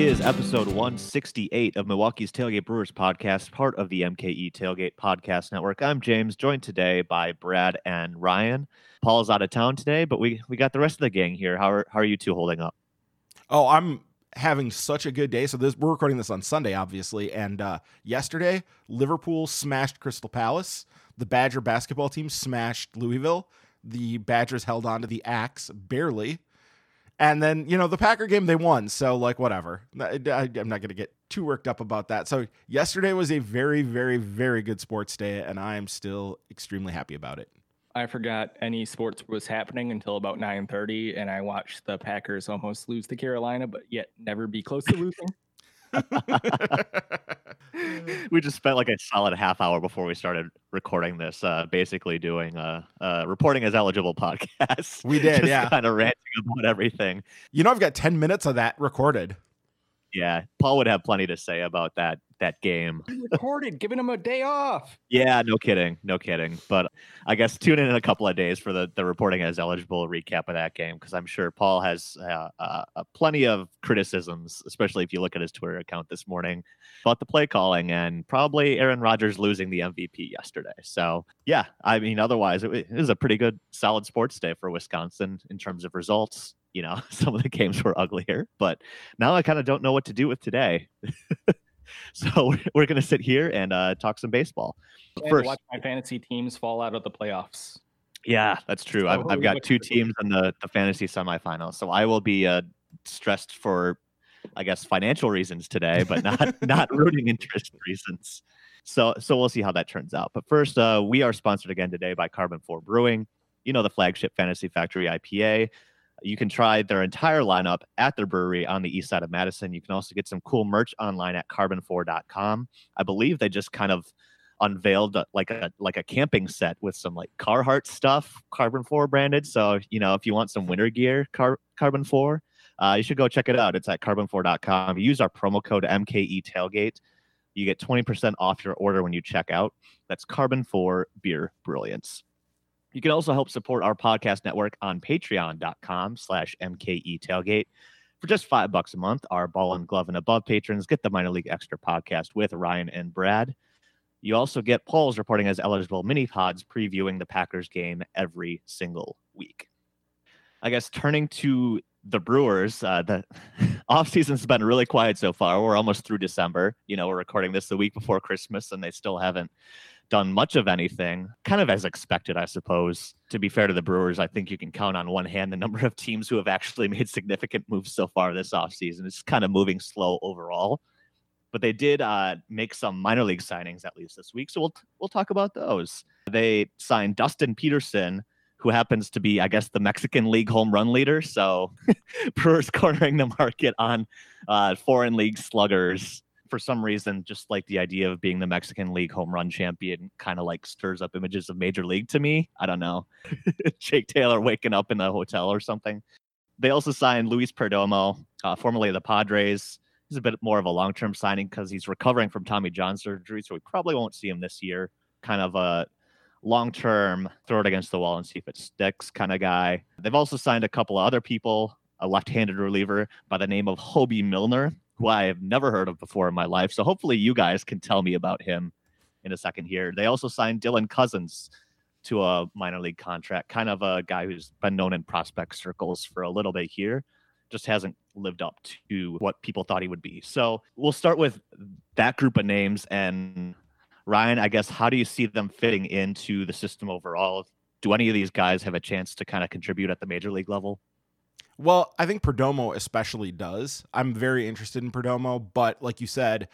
is episode 168 of Milwaukee's Tailgate Brewers podcast, part of the MKE Tailgate Podcast Network. I'm James, joined today by Brad and Ryan. Paul's out of town today, but we we got the rest of the gang here. How are how are you two holding up? Oh, I'm having such a good day. So this we're recording this on Sunday, obviously, and uh, yesterday Liverpool smashed Crystal Palace. The Badger basketball team smashed Louisville. The Badgers held on to the axe barely. And then, you know, the Packer game, they won. So, like, whatever. I, am not going to get too worked up about that. So, yesterday was a very, very, very good sports day, and I am still extremely happy about it. I forgot any sports was happening until about 9:30 and I watched the Packers almost lose to Carolina but yet never be close to losing. Mm-hmm. we just spent like a solid half hour before we started recording this, uh, basically doing a, a reporting as eligible podcast. We did, yeah, kind of ranting about everything. You know, I've got ten minutes of that recorded. Yeah, Paul would have plenty to say about that that game. recorded, giving him a day off. Yeah, no kidding, no kidding. But I guess tune in in a couple of days for the the reporting as eligible recap of that game because I'm sure Paul has uh, uh, uh, plenty of criticisms, especially if you look at his Twitter account this morning about the play calling and probably Aaron Rodgers losing the MVP yesterday. So yeah, I mean, otherwise it, it was a pretty good, solid sports day for Wisconsin in terms of results you know, some of the games were uglier, but now I kind of don't know what to do with today. so we're going to sit here and uh, talk some baseball. First, watch my fantasy teams fall out of the playoffs. Yeah, that's true. So I've, I've got two teams in the, the fantasy semifinals, so I will be uh, stressed for, I guess, financial reasons today, but not not rooting interest reasons. So so we'll see how that turns out. But first, uh, we are sponsored again today by Karben4 Brewing. You know the flagship Fantasy Factory IPA. You can try their entire lineup at their brewery on the east side of Madison. You can also get some cool merch online at karben4.com. I believe they just kind of unveiled like a like a camping set with some like Carhartt stuff, Karben4 branded. So, you know, if you want some winter gear, Car- Karben4, uh, you should go check it out. It's at karben4.com. You use our promo code MKE Tailgate. You get 20% off your order when you check out. That's Karben4 Beer Brilliance. You can also help support our podcast network on patreon.com slash MKE tailgate. For just five bucks a month, our ball and glove and above patrons get the minor league extra podcast with Ryan and Brad. You also get Paul's reporting as eligible mini pods previewing the Packers game every single week. I guess turning to the Brewers, uh, the offseason's been really quiet so far. We're almost through December. You know, we're recording this the week before Christmas, and they still haven't done much of anything, kind of as expected, I suppose. To be fair to the Brewers, I think you can count on one hand the number of teams who have actually made significant moves so far this offseason. It's kind of moving slow overall. But they did uh, make some minor league signings at least this week, so we'll we'll talk about those. They signed Dustin Peterson, who happens to be, I guess, the Mexican League home run leader. So Brewers cornering the market on uh, foreign league sluggers for some reason, just like the idea of being the Mexican League home run champion kind of like stirs up images of Major League to me. I don't know. Jake Taylor waking up in a hotel or something. They also signed Luis Perdomo, uh, formerly of the Padres. He's a bit more of a long term signing because he's recovering from Tommy John surgery, so we probably won't see him this year. Kind of a long term, throw it against the wall and see if it sticks kind of guy. They've also signed a couple of other people, a left handed reliever by the name of Hobie Milner, who I have never heard of before in my life. So hopefully you guys can tell me about him in a second here. They also signed Dylan Cozens to a minor league contract, kind of a guy who's been known in prospect circles for a little bit here, just hasn't lived up to what people thought he would be. So we'll start with that group of names. And Ryan, I guess, how do you see them fitting into the system overall? Do any of these guys have a chance to kind of contribute at the major league level? Well, I think Perdomo especially does. I'm very interested in Perdomo, but like you said,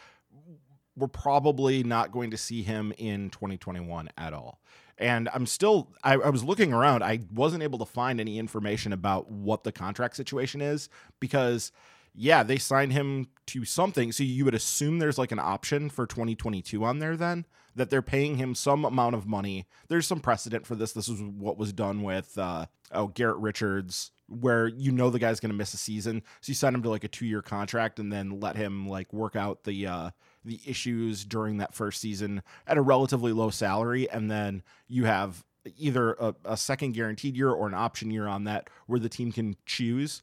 we're probably not going to see him in 2021 at all. And I'm still, I, I, was looking around. I wasn't able to find any information about what the contract situation is because, yeah, they signed him to something. So you would assume there's like an option for 2022 on there then that they're paying him some amount of money. There's some precedent for this. This is what was done with, uh, oh, Garrett Richards where you know the guy's going to miss a season, so you sign him to like a two year contract and then let him like work out the uh, the issues during that first season at a relatively low salary, and then you have either a, a second guaranteed year or an option year on that where the team can choose.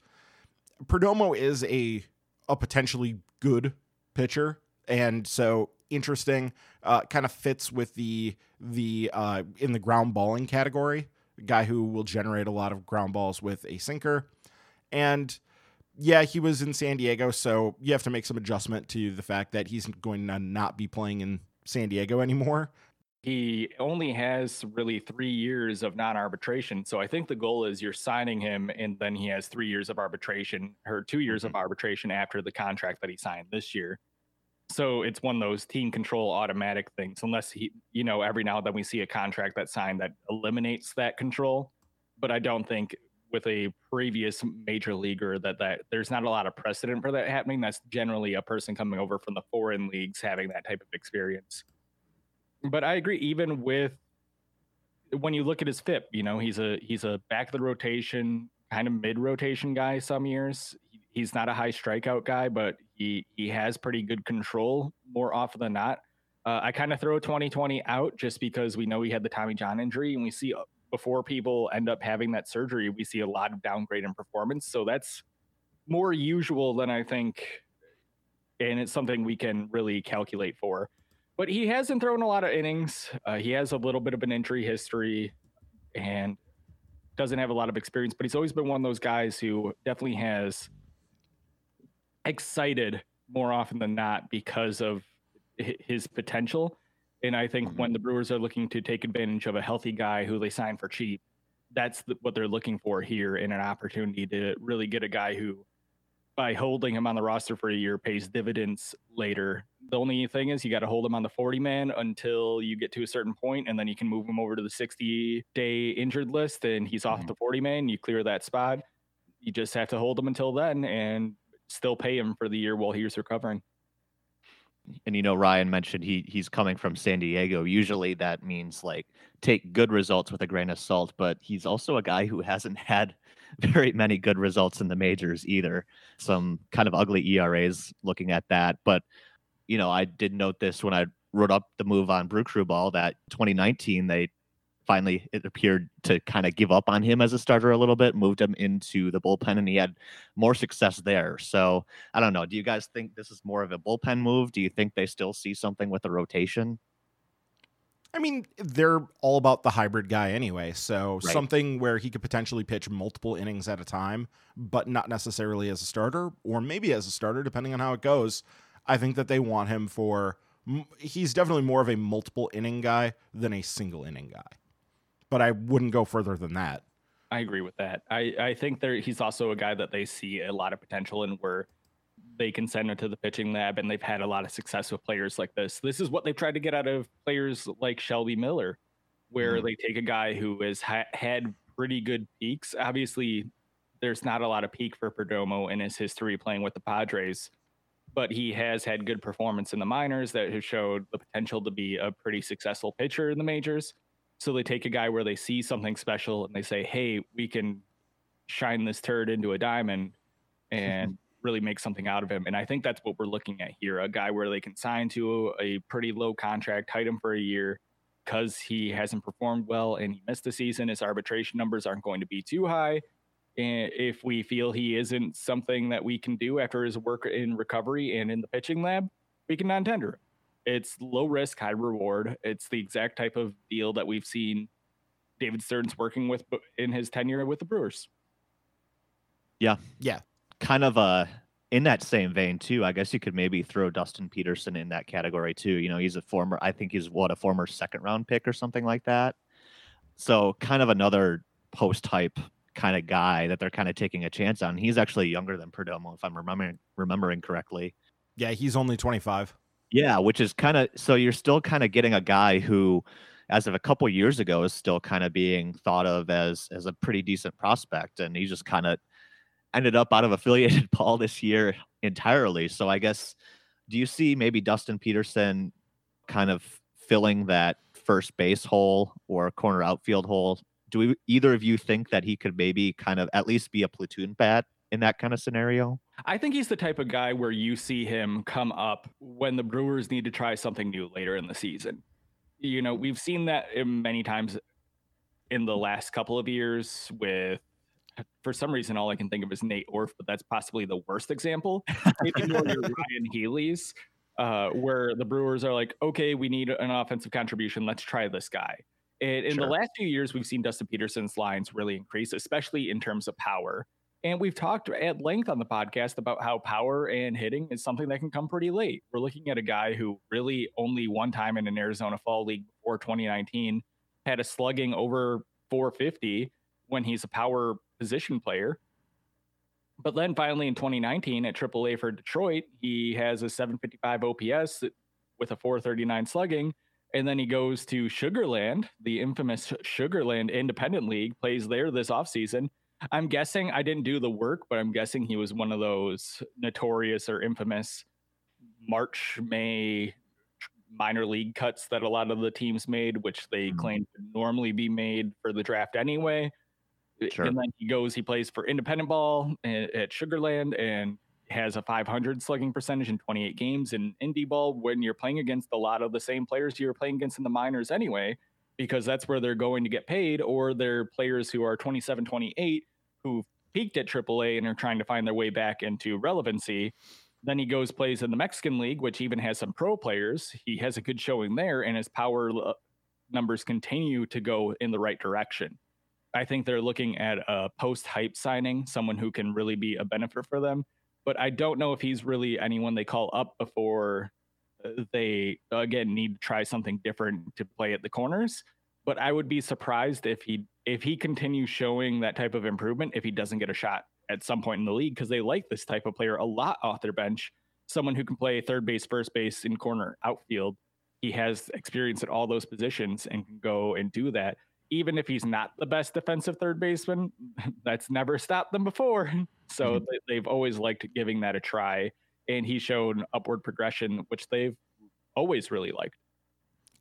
Perdomo is a a potentially good pitcher. And so interesting, uh, kind of fits with the the uh, in the ground balling category, guy who will generate a lot of ground balls with a sinker. And yeah, he was in San Diego, so you have to make some adjustment to the fact that he's going to not be playing in San Diego anymore. He only has really three years of non arbitration. So I think the goal is you're signing him, and then he has three years of arbitration or two years mm-hmm. of arbitration after the contract that he signed this year. So it's one of those team control automatic things, unless he, you know, every now and then we see a contract that's signed that eliminates that control. But I don't think with a previous major leaguer that that there's not a lot of precedent for that happening. That's generally a person coming over from the foreign leagues having that type of experience. But I agree, even with when you look at his FIP, you know, he's a he's a back of the rotation, kind of mid rotation guy some years. He's not a high strikeout guy, but he he has pretty good control more often than not. Uh, I kind of throw 2020 out just because we know he had the Tommy John injury, and we see before people end up having that surgery, we see a lot of downgrade in performance. So that's more usual than I think, and it's something we can really calculate for. But he hasn't thrown a lot of innings. Uh, he has a little bit of an injury history and doesn't have a lot of experience, but he's always been one of those guys who definitely has excited more often than not because of his potential. And I think mm-hmm. when the Brewers are looking to take advantage of a healthy guy who they sign for cheap, that's the, what they're looking for here in an opportunity to really get a guy who, by holding him on the roster for a year, pays dividends later. The only thing is you got to hold him on the 40 man until you get to a certain point, and then you can move him over to the 60 day injured list, and he's off mm-hmm. the 40 man. You clear that spot. You just have to hold him until then and still pay him for the year while he's recovering and you know Ryan mentioned he he's coming from San Diego. Usually that means like take good results with a grain of salt, but he's also a guy who hasn't had very many good results in the majors either. Some kind of ugly ERAs looking at that, but you know, I did note this when I wrote up the move on Brew Crew Ball that 2019 they finally it appeared to kind of give up on him as a starter a little bit, moved him into the bullpen, and he had more success there. So I don't know. Do you guys think this is more of a bullpen move? Do you think they still see something with the rotation? I mean, they're all about the hybrid guy anyway. So right. something where he could potentially pitch multiple innings at a time, but not necessarily as a starter, or maybe as a starter, depending on how it goes. I think that they want him for. He's definitely more of a multiple inning guy than a single inning guy but I wouldn't go further than that. I agree with that. I, I think there he's also a guy that they see a lot of potential in where they can send him to the pitching lab and they've had a lot of success with players like this. This is what they've tried to get out of players like Shelby Miller, where mm. they take a guy who has ha- had pretty good peaks. Obviously, there's not a lot of peak for Perdomo in his history playing with the Padres, but he has had good performance in the minors that has showed the potential to be a pretty successful pitcher in the majors. So they take a guy where they see something special and they say, "Hey, we can shine this turd into a diamond and really make something out of him." And I think that's what we're looking at here: a guy where they can sign to a pretty low contract, tight him for a year because he hasn't performed well and he missed the season. His arbitration numbers aren't going to be too high. And if we feel he isn't something that we can do after his work in recovery and in the pitching lab, we can non-tender him. It's low risk, high reward. It's the exact type of deal that we've seen David Stearns working with in his tenure with the Brewers. Yeah. Yeah. Kind of uh in that same vein too, I guess you could maybe throw Dustin Peterson in that category too. You know, he's a former I think he's what a former second round pick or something like that. So kind of another post type kind of guy that they're kind of taking a chance on. He's actually younger than Perdomo, if I'm remembering remembering correctly. Yeah, he's only 25. Yeah, which is kind of so you're still kind of getting a guy who, as of a couple years ago, is still kind of being thought of as as a pretty decent prospect, and he just kind of ended up out of affiliated ball this year entirely. So I guess, do you see maybe Dustin Peterson kind of filling that first base hole or corner outfield hole? Do we, either of you think that he could maybe kind of at least be a platoon bat in that kind of scenario? I think he's the type of guy where you see him come up when the Brewers need to try something new later in the season. You know, we've seen that many times in the last couple of years with for some reason, all I can think of is Nate Orf, but that's possibly the worst example. Maybe more your Ryan Healy's, uh, where the Brewers are like, okay, we need an offensive contribution. Let's try this guy. And in sure. the last few years, we've seen Dustin Peterson's lines really increase, especially in terms of power. And we've talked at length on the podcast about how power and hitting is something that can come pretty late. We're looking at a guy who really only one time in an Arizona Fall League before 2019 had a slugging over 450 when he's a power position player. But then finally in 2019 at AAA for Detroit, he has a 755 OPS with a 439 slugging. And then he goes to Sugarland, the infamous Sugarland Independent League, plays there this offseason. I'm guessing I didn't do the work, but I'm guessing he was one of those notorious or infamous March, May minor league cuts that a lot of the teams made, which they mm-hmm. claim to normally be made for the draft anyway. Sure. And then he goes, he plays for independent ball at Sugarland and has a 500 slugging percentage in 28 games in indie ball when you're playing against a lot of the same players you're playing against in the minors anyway, because that's where they're going to get paid, or they're players who are 27, 28 who peaked at AAA and are trying to find their way back into relevancy. Then he goes plays in the Mexican League, which even has some pro players. He has a good showing there, and his power uh, numbers continue to go in the right direction. I think they're looking at a post hype signing, someone who can really be a benefit for them. But I don't know if he's really anyone they call up before uh, they again need to try something different to play at the corners. But I would be surprised if he if he continues showing that type of improvement if he doesn't get a shot at some point in the league because they like this type of player a lot off their bench. Someone who can play third base, first base, in corner, outfield. He has experience at all those positions and can go and do that even if he's not the best defensive third baseman, that's never stopped them before. So mm-hmm. they've always liked giving that a try. And he's shown upward progression, which they've always really liked.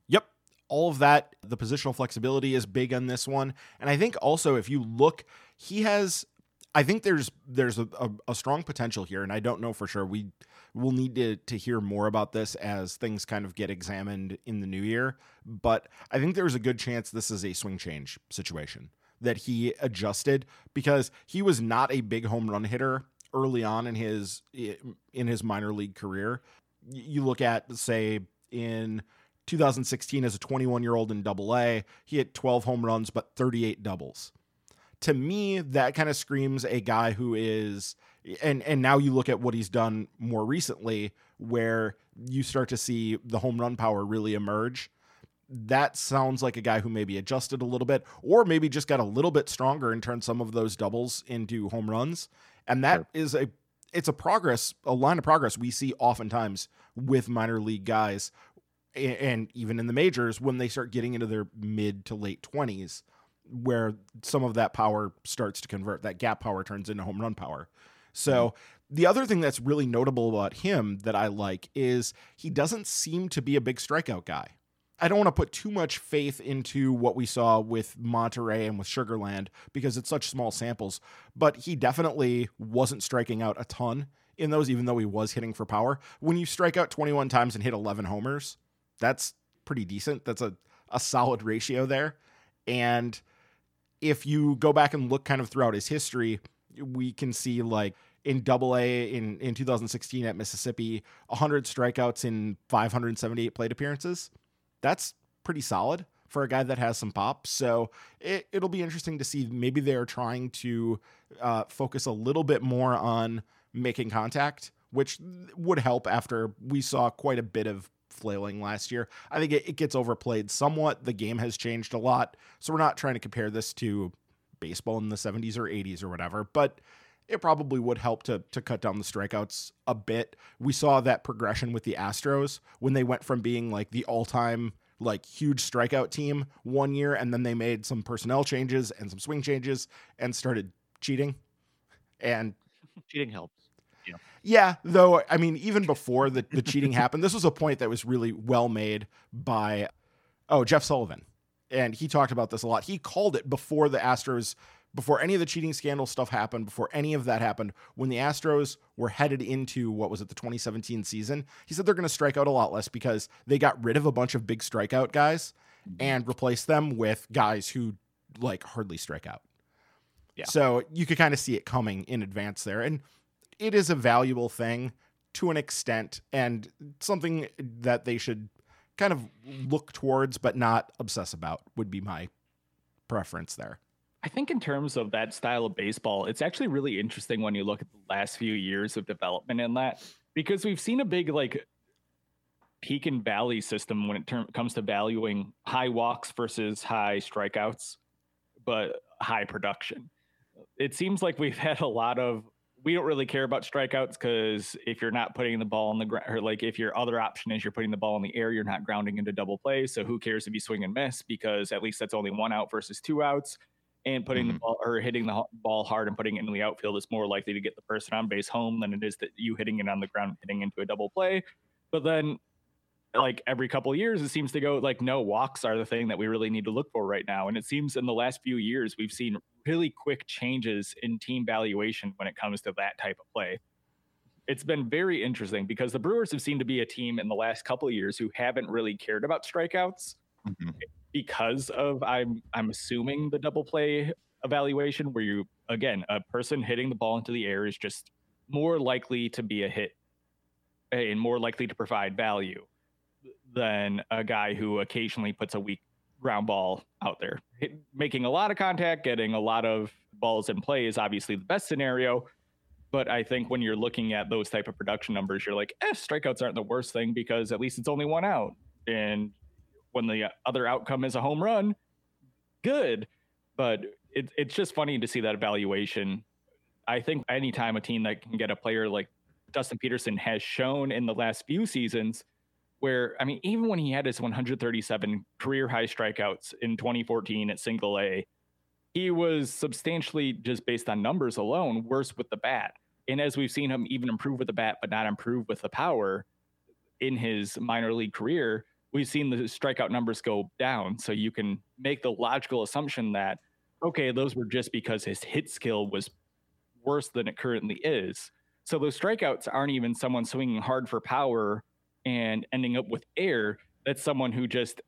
Yep. All of that, the positional flexibility is big on this one. And I think also if you look, he has I think there's there's a, a, a, strong potential here, and I don't know for sure. We will need to to hear more about this as things kind of get examined in the new year. But I think there's a good chance this is a swing change situation that he adjusted because he was not a big home run hitter early on in his in his minor league career. You look at say in 2016 as a 21 year old in Double A, he hit 12 home runs but 38 doubles to me that kind of screams a guy who is and and now you look at what he's done more recently where you start to see the home run power really emerge. That sounds like a guy who maybe adjusted a little bit or maybe just got a little bit stronger and turned some of those doubles into home runs. And that sure. is a it's a progress a line of progress we see oftentimes with minor league guys and even in the majors when they start getting into their mid to late 20s where some of that power starts to convert. That gap power turns into home run power. So mm-hmm. the other thing that's really notable about him that I like is he doesn't seem to be a big strikeout guy. I don't want to put too much faith into what we saw with Monterrey and with Sugarland because it's such small samples, but he definitely wasn't striking out a ton in those, even though he was hitting for power. When you strike out 21 times and hit 11 homers, that's pretty decent. That's a, a solid ratio there. And if you go back and look kind of throughout his history, we can see like in double A in, in 2016 at Mississippi, 100 strikeouts in 578 plate appearances. That's pretty solid for a guy that has some pop. So it, will be interesting to see. Maybe they're trying to uh, focus a little bit more on making contact, which would help after we saw quite a bit of flailing last year. I think it, it gets overplayed somewhat. The game has changed a lot. So we're not trying to compare this to baseball in the 70s or 80s or whatever, but it probably would help to to cut down the strikeouts a bit. We saw that progression with the Astros when they went from being like the all-time like huge strikeout team one year and then they made some personnel changes and some swing changes and started cheating. And cheating helps. Yeah, though I mean, even before the, the cheating happened, this was a point that was really well made by oh Jeff Sullivan, and he talked about this a lot. He called it before the Astros, before any of the cheating scandal stuff happened, before any of that happened, when the Astros were headed into what was it the 2017 season. He said they're going to strike out a lot less because they got rid of a bunch of big strikeout guys and replaced them with guys who like hardly strike out. Yeah. So you could kind of see it coming in advance there. And it is a valuable thing to an extent and something that they should kind of look towards but not obsess about would be my preference there. I think in terms of that style of baseball, it's actually really interesting when you look at the last few years of development in that because we've seen a big like peak and valley system when it term- comes to valuing high walks versus high strikeouts, but high production. It seems like we've had a lot of we don't really care about strikeouts because if you're not putting the ball on the ground, or like if your other option is you're putting the ball in the air, you're not grounding into double play. So who cares if you swing and miss? Because at least that's only one out versus two outs. And putting mm-hmm. the ball or hitting the ball hard and putting it in the outfield is more likely to get the person on base home than it is that you hitting it on the ground, hitting into a double play. But then like every couple of years it seems to go like no walks are the thing that we really need to look for right now. And it seems in the last few years we've seen really quick changes in team valuation when it comes to that type of play. It's been very interesting because the brewers have seemed to be a team in the last couple of years who haven't really cared about strikeouts mm-hmm. because of i'm i'm assuming the double play evaluation where you again a person hitting the ball into the air is just more likely to be a hit and more likely to provide value than a guy who occasionally puts a weak ground ball out there. Hit, making a lot of contact, getting a lot of balls in play is obviously the best scenario. But I think when you're looking at those type of production numbers, you're like, eh, strikeouts aren't the worst thing because at least it's only one out. And when the other outcome is a home run, good. But it, it's just funny to see that evaluation. I think anytime a team that can get a player like Dustin Peterson has shown in the last few seasons where I mean, even when he had his 137 career high strikeouts in 2014 at single A, he was substantially just based on numbers alone worse with the bat. And as we've seen him even improve with the bat, but not improve with the power in his minor league career, we've seen the strikeout numbers go down. So you can make the logical assumption that, okay, those were just because his hit skill was worse than it currently is. So those strikeouts aren't even someone swinging hard for power and ending up with air, that's someone who just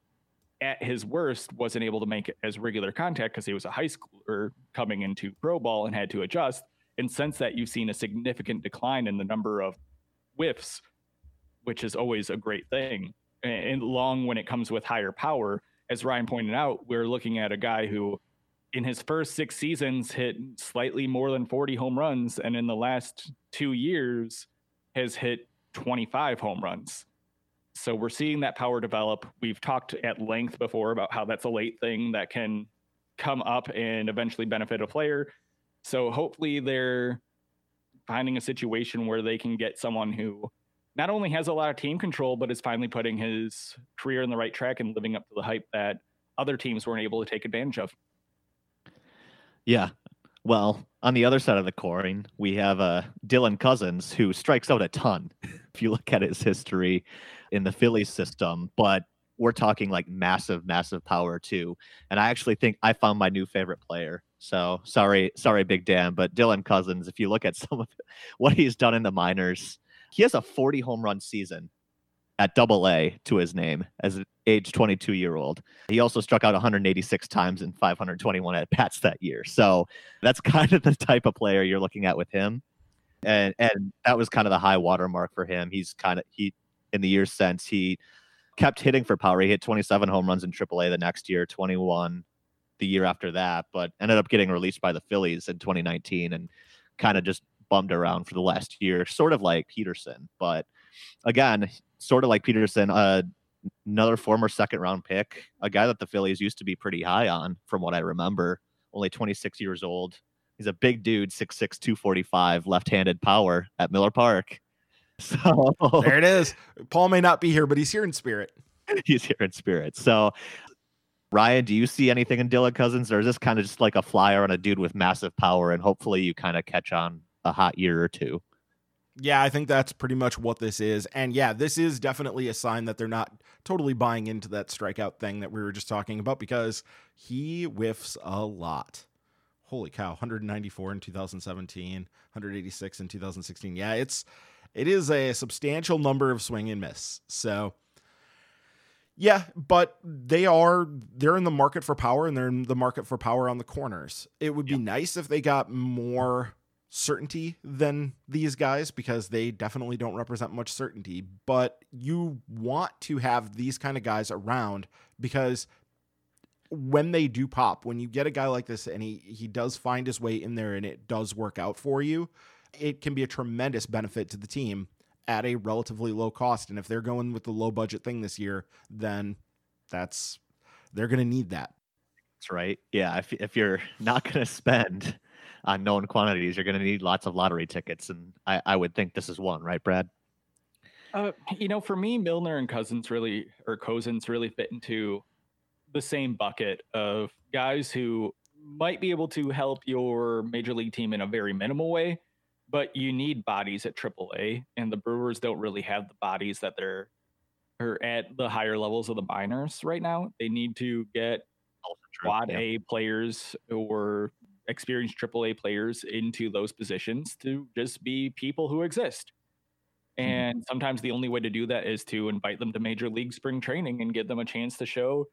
at his worst wasn't able to make as regular contact because he was a high schooler coming into pro ball and had to adjust. And since that, you've seen a significant decline in the number of whiffs, which is always a great thing. And long when it comes with higher power, as Ryan pointed out, we're looking at a guy who, in his first six seasons, hit slightly more than 40 home runs, and in the last two years, has hit 25 home runs. So we're seeing that power develop. We've talked at length before about how that's a late thing that can come up and eventually benefit a player. So hopefully they're finding a situation where they can get someone who not only has a lot of team control, but is finally putting his career in the right track and living up to the hype that other teams weren't able to take advantage of. Yeah, well, on the other side of the coin, we have uh, Dylan Cozens, who strikes out a ton. If you look at his history in the Phillies system, but we're talking like massive, massive power too. And I actually think I found my new favorite player. So sorry, sorry, Big Dan, but Dylan Cozens, If you look at some of what he's done in the minors, he has a 40 home run season at double A to his name as an age 22 year old. He also struck out 186 times in 521 at bats that year. So that's kind of the type of player you're looking at with him. And and that was kind of the high watermark for him. He's kind of he in the years since he kept hitting for power. He hit 27 home runs in AAA the next year, 21 the year after that, but ended up getting released by the Phillies in 2019 and kind of just bummed around for the last year, sort of like Peterson. But again, sort of like Peterson, uh, another former second round pick, a guy that the Phillies used to be pretty high on, from what I remember. Only 26 years old. He's a big dude, 6'6, 245, left handed power at Miller Park. So there it is. Paul may not be here, but he's here in spirit. He's here in spirit. So, Ryan, do you see anything in Dylan Cozens, or is this kind of just like a flyer on a dude with massive power, and hopefully you kind of catch on a hot year or two? Yeah, I think that's pretty much what this is. And yeah, this is definitely a sign that they're not totally buying into that strikeout thing that we were just talking about because he whiffs a lot. Holy cow, 194 in 2017, 186 in 2016. Yeah, it's it is a substantial number of swing and miss. So Yeah, but they are they're in the market for power and they're in the market for power on the corners. It would be nice if they got more certainty than these guys because they definitely don't represent much certainty, but you want to have these kind of guys around because when they do pop, when you get a guy like this and he he does find his way in there and it does work out for you, it can be a tremendous benefit to the team at a relatively low cost. And if they're going with the low budget thing this year, then that's they're going to need that. That's right. Yeah. If if you're not going to spend on known quantities, you're going to need lots of lottery tickets, and I, I would think this is one, right, Brad? Uh, you know, for me, Milner and Cozens really, or Cozens really fit into the same bucket of guys who might be able to help your major league team in a very minimal way, but you need bodies at AAA, and the Brewers don't really have the bodies that they're or at the higher levels of the minors right now. They need to get quad yeah. A players or experienced AAA players into those positions to just be people who exist. Mm-hmm. And mm-hmm. sometimes the only way to do that is to invite them to major league spring training and give them a chance to show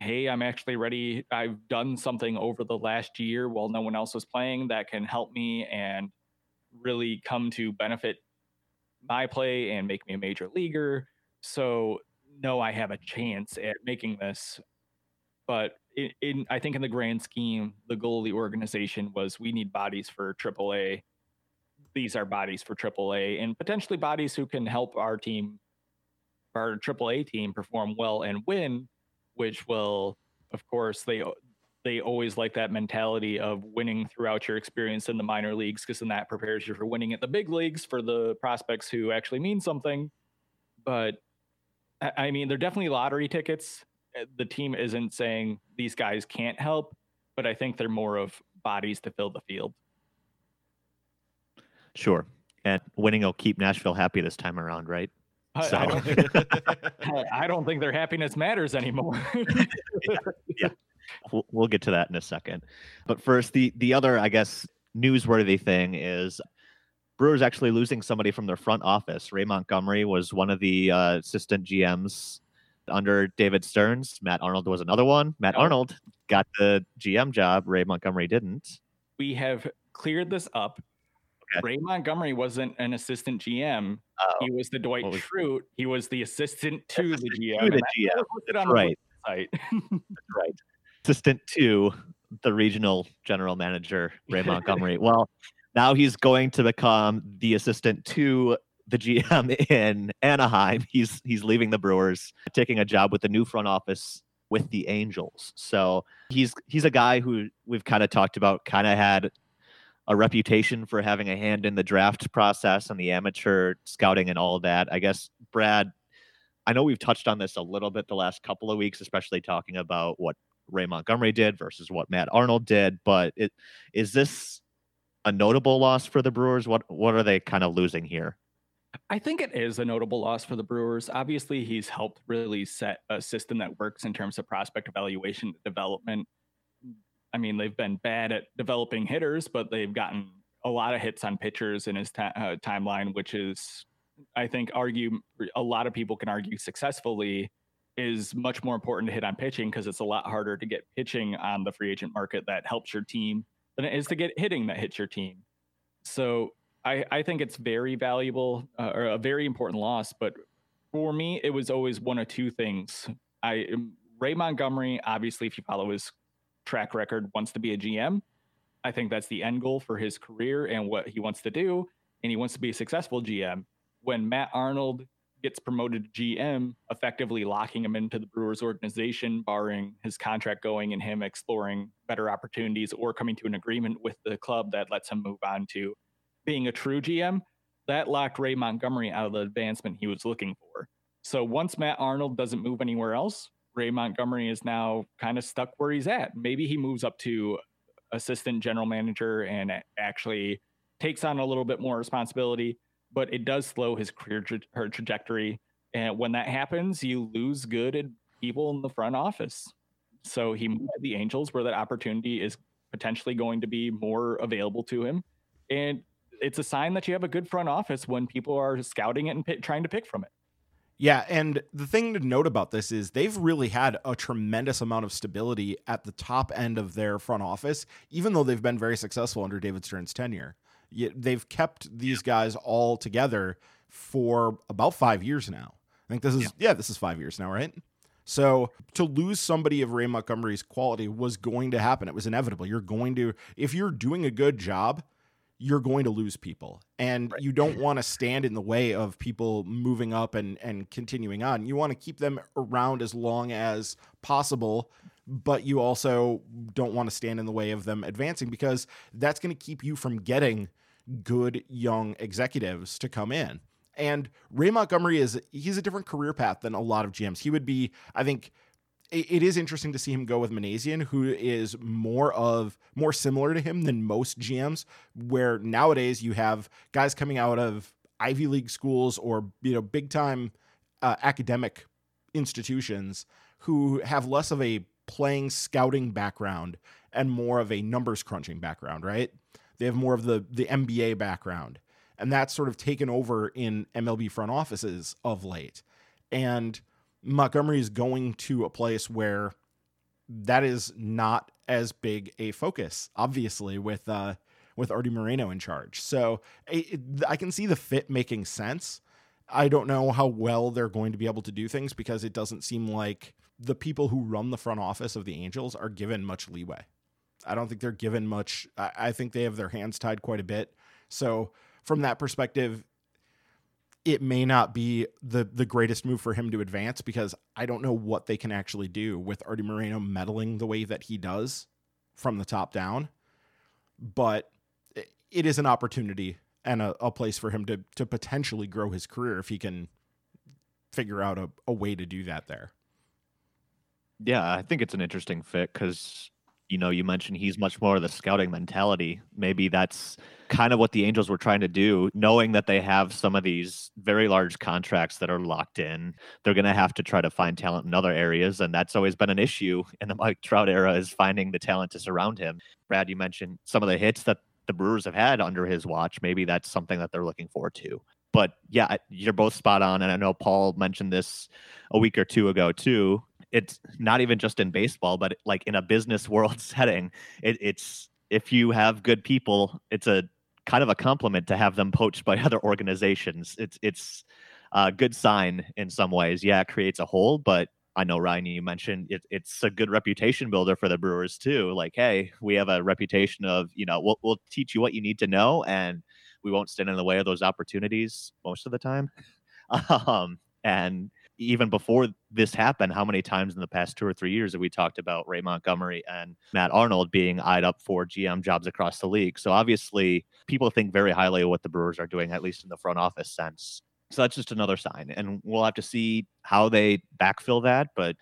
hey, I'm actually ready. I've done something over the last year while no one else was playing that can help me and really come to benefit my play and make me a major leaguer. So, no, I have a chance at making this. But in, in I think in the grand scheme, the goal of the organization was we need bodies for AAA. These are bodies for AAA and potentially bodies who can help our team, our AAA team, perform well and win which will, of course, they they always like that mentality of winning throughout your experience in the minor leagues because then that prepares you for winning at the big leagues for the prospects who actually mean something. But I mean, they're definitely lottery tickets. Uh, the team isn't saying these guys can't help, but I think they're more of bodies to fill the field. Sure. And winning will keep Nashville happy this time around, right? So. I, don't think, I, don't think, their happiness matters anymore. yeah, yeah. We'll, we'll get to that in a second. But first, the the other, I guess, newsworthy thing is Brewers actually losing somebody from their front office. Ray Montgomery was one of the uh, assistant GMs under David Stearns. Matt Arnold was another one. Matt oh. Arnold got the GM job. Ray Montgomery didn't. We have cleared this up Okay. Ray Montgomery wasn't an assistant GM. Oh. He was the Dwight was Schrute. He was the assistant to assistant the GM. To the GM. right. The right. Assistant to the regional general manager, Ray Montgomery. well, now he's going to become the assistant to the GM in Anaheim. He's he's leaving the Brewers, taking a job with the new front office with the Angels. So he's he's a guy who we've kind of talked about, kind of had a reputation for having a hand in the draft process and the amateur scouting and all of that. I guess, Brad, I know we've touched on this a little bit the last couple of weeks, especially talking about what Ray Montgomery did versus what Matt Arnold did. But it, is this a notable loss for the Brewers? What what are they kind of losing here? I think it is a notable loss for the Brewers. Obviously, he's helped really set a system that works in terms of prospect evaluation development. I mean, they've been bad at developing hitters, but they've gotten a lot of hits on pitchers in his ta- uh, timeline, which is, I think, argue a lot of people can argue successfully is much more important to hit on pitching because it's a lot harder to get pitching on the free agent market that helps your team than it is to get hitting that hits your team. So I, I think it's very valuable uh, or a very important loss. But for me, it was always one of two things. I Ray Montgomery, obviously, if you follow his track record, wants to be a GM. I think that's the end goal for his career and what he wants to do. And he wants to be a successful GM. When Matt Arnold gets promoted to GM, effectively locking him into the Brewers organization, barring his contract going and him exploring better opportunities or coming to an agreement with the club that lets him move on to being a true GM, that locked Ray Montgomery out of the advancement he was looking for. So once Matt Arnold doesn't move anywhere else, Ray Montgomery is now kind of stuck where he's at. Maybe he moves up to assistant general manager and actually takes on a little bit more responsibility, but it does slow his career tra- trajectory. And when that happens, you lose good people in the front office. So he moved to the Angels where that opportunity is potentially going to be more available to him. And it's a sign that you have a good front office when people are scouting it and p- trying to pick from it. Yeah, and the thing to note about this is they've really had a tremendous amount of stability at the top end of their front office, even though they've been very successful under David Stearns' tenure. They've kept these guys all together for about five years now. I think this is yeah, yeah this is five years now, right? So to lose somebody of Ray Montgomery's quality was going to happen. It was inevitable. You're going to, if you're doing a good job, you're going to lose people and right. you don't want to stand in the way of people moving up and and continuing on you want to keep them around as long as possible but you also don't want to stand in the way of them advancing because that's going to keep you from getting good young executives to come in and Ray Montgomery is he's a different career path than a lot of GMs. He would be, I think, it is interesting to see him go with Minasian, who is more of more similar to him than most GMs. Where nowadays you have guys coming out of Ivy League schools or you know big time uh, academic institutions who have less of a playing scouting background and more of a numbers crunching background. Right? They have more of the the MBA background, and that's sort of taken over in MLB front offices of late. And Montgomery is going to a place where that is not as big a focus, obviously, with uh, with Artie Moreno in charge. So it, I can see the fit making sense. I don't know how well they're going to be able to do things because it doesn't seem like the people who run the front office of the Angels are given much leeway. I don't think they're given much. I, I think they have their hands tied quite a bit. So from that perspective, it may not be the the greatest move for him to advance because I don't know what they can actually do with Artie Moreno meddling the way that he does from the top down. But it is an opportunity and a, a place for him to to potentially grow his career if he can figure out a, a way to do that there. Yeah, I think it's an interesting fit because you know, you mentioned he's much more of the scouting mentality. Maybe that's kind of what the Angels were trying to do, knowing that they have some of these very large contracts that are locked in. They're going to have to try to find talent in other areas. And that's always been an issue in the Mike Trout era is finding the talent to surround him. Brad, you mentioned some of the hits that the Brewers have had under his watch. Maybe that's something that they're looking forward to. But yeah, you're both spot on. And I know Paul mentioned this a week or two ago too it's not even just in baseball, but like in a business world setting, it, it's if you have good people, it's a kind of a compliment to have them poached by other organizations. It's it's a good sign in some ways. Yeah, it creates a hole, but I know Ryan, you mentioned it, it's a good reputation builder for the Brewers too. Like, hey, we have a reputation of you know we'll we'll teach you what you need to know, and we won't stand in the way of those opportunities most of the time. um, and even before this happened, how many times in the past two or three years have we talked about Ray Montgomery and Matt Arnold being eyed up for GM jobs across the league? So obviously, people think very highly of what the Brewers are doing, at least in the front office sense. So that's just another sign, and we'll have to see how they backfill that. But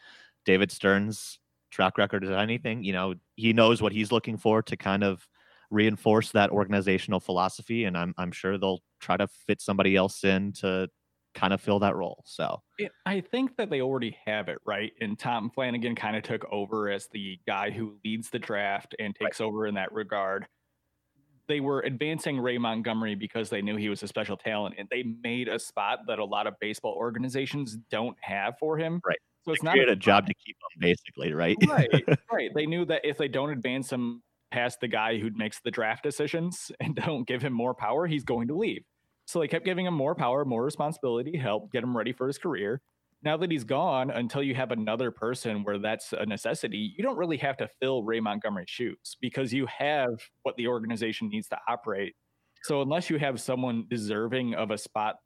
David Stearns' track record is anything, you know, he knows what he's looking for to kind of reinforce that organizational philosophy, and I'm I'm sure they'll try to fit somebody else in to kind of fill that role. So I think that they already have it right. And Tom Flanagan kind of took over as the guy who leads the draft and takes right. over in that regard. They were advancing Ray Montgomery because they knew he was a special talent, and they made a spot that a lot of baseball organizations don't have for him. Right. So it's not a, a job to keep him, basically, right? Right. right. They knew that if they don't advance him past the guy who makes the draft decisions and don't give him more power, he's going to leave. So they kept giving him more power, more responsibility, help get him ready for his career. Now that he's gone, until you have another person where that's a necessity, you don't really have to fill Ray Montgomery's shoes because you have what the organization needs to operate. So unless you have someone deserving of a spot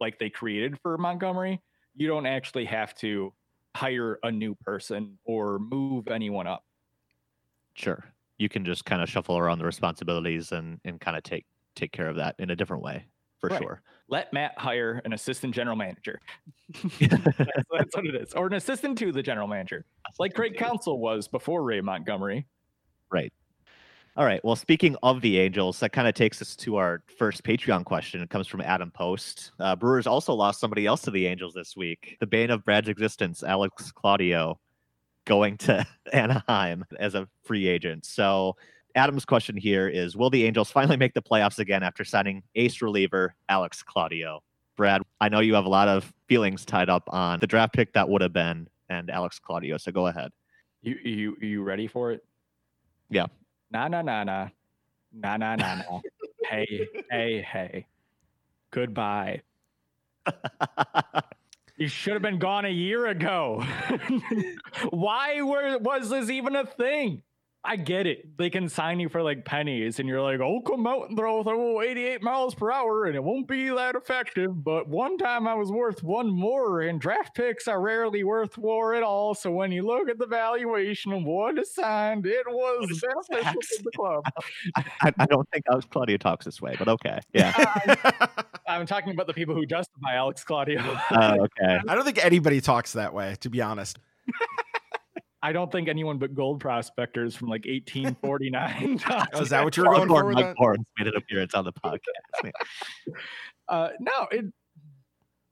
like they created for Montgomery, you don't actually have to hire a new person or move anyone up. Sure. You can just kind of shuffle around the responsibilities and, and kind of take take care of that in a different way for right. sure. Let Matt hire an assistant general manager. that's, that's, what it is, or an assistant to the general manager, like Craig Counsell was before Ray Montgomery. Right. All right. Well, speaking of the Angels, that kind of takes us to our first Patreon question. It comes from Adam Post. Uh, Brewers also lost somebody else to the Angels this week. The bane of Brad's existence, Alex Claudio, going to Anaheim as a free agent. So Adam's question here is Will the Angels finally make the playoffs again after signing ace reliever Alex Claudio? Brad, I know you have a lot of feelings tied up on the draft pick that would have been and Alex Claudio. So go ahead. You you you ready for it? Yeah. Nah nah nah nah. Nah nah nah nah. hey, hey, hey. Goodbye. You should have been gone a year ago. Why were, was this even a thing? I get it. They can sign you for like pennies, and you're like, "Oh, come out and throw, throw 88 miles per hour, and it won't be that effective." But one time I was worth one more, and draft picks are rarely worth more at all. So when you look at the valuation of what is signed, it was beneficial to the club. I, I, don't think Alex Claudio talks this way, but okay, yeah. I'm talking about the people who justify Alex Claudio. uh, okay. I don't think anybody talks that way, to be honest. I don't think anyone but gold prospectors from like 1849. oh, is that what you're going for? Mike Barnes made an appearance on the podcast. uh, no, it.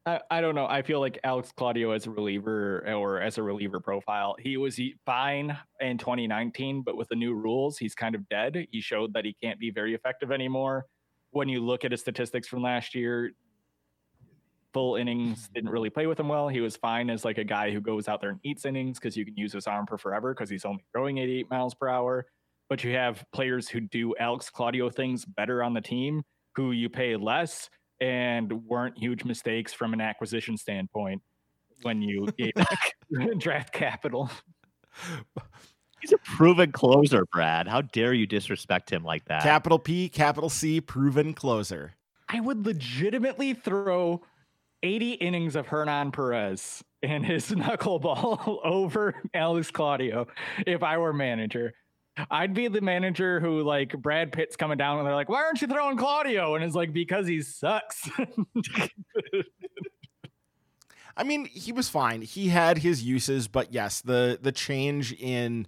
I, I don't know. I feel like Alex Claudio as a reliever or as a reliever profile, he was fine in 2019, but with the new rules, he's kind of dead. He showed that he can't be very effective anymore. When you look at his statistics from last year, full innings didn't really play with him well. He was fine as like a guy who goes out there and eats innings because you can use his arm for forever because he's only throwing 88 miles per hour. But you have players who do Alex Claudio things better on the team who you pay less and weren't huge mistakes from an acquisition standpoint when you gave draft capital. He's a proven closer, Brad. How dare you disrespect him like that? Capital P, capital C, proven closer. I would legitimately throw 80 innings of Hernan Perez and his knuckleball over Alex Claudio if I were manager. I'd be the manager who like Brad Pitt's coming down and they're like, why aren't you throwing Claudio? And it's like, because he sucks. I mean, he was fine. He had his uses, but yes, the the change in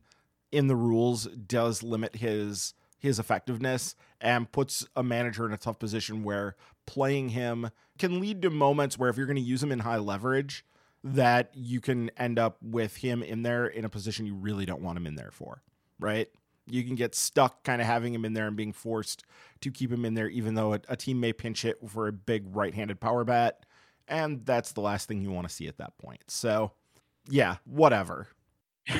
in the rules does limit his his effectiveness and puts a manager in a tough position where playing him can lead to moments where if you're going to use him in high leverage that you can end up with him in there in a position you really don't want him in there for, right? You can get stuck kind of having him in there and being forced to keep him in there, even though a, a team may pinch it for a big right handed power bat. And that's the last thing you want to see at that point. So, yeah, whatever.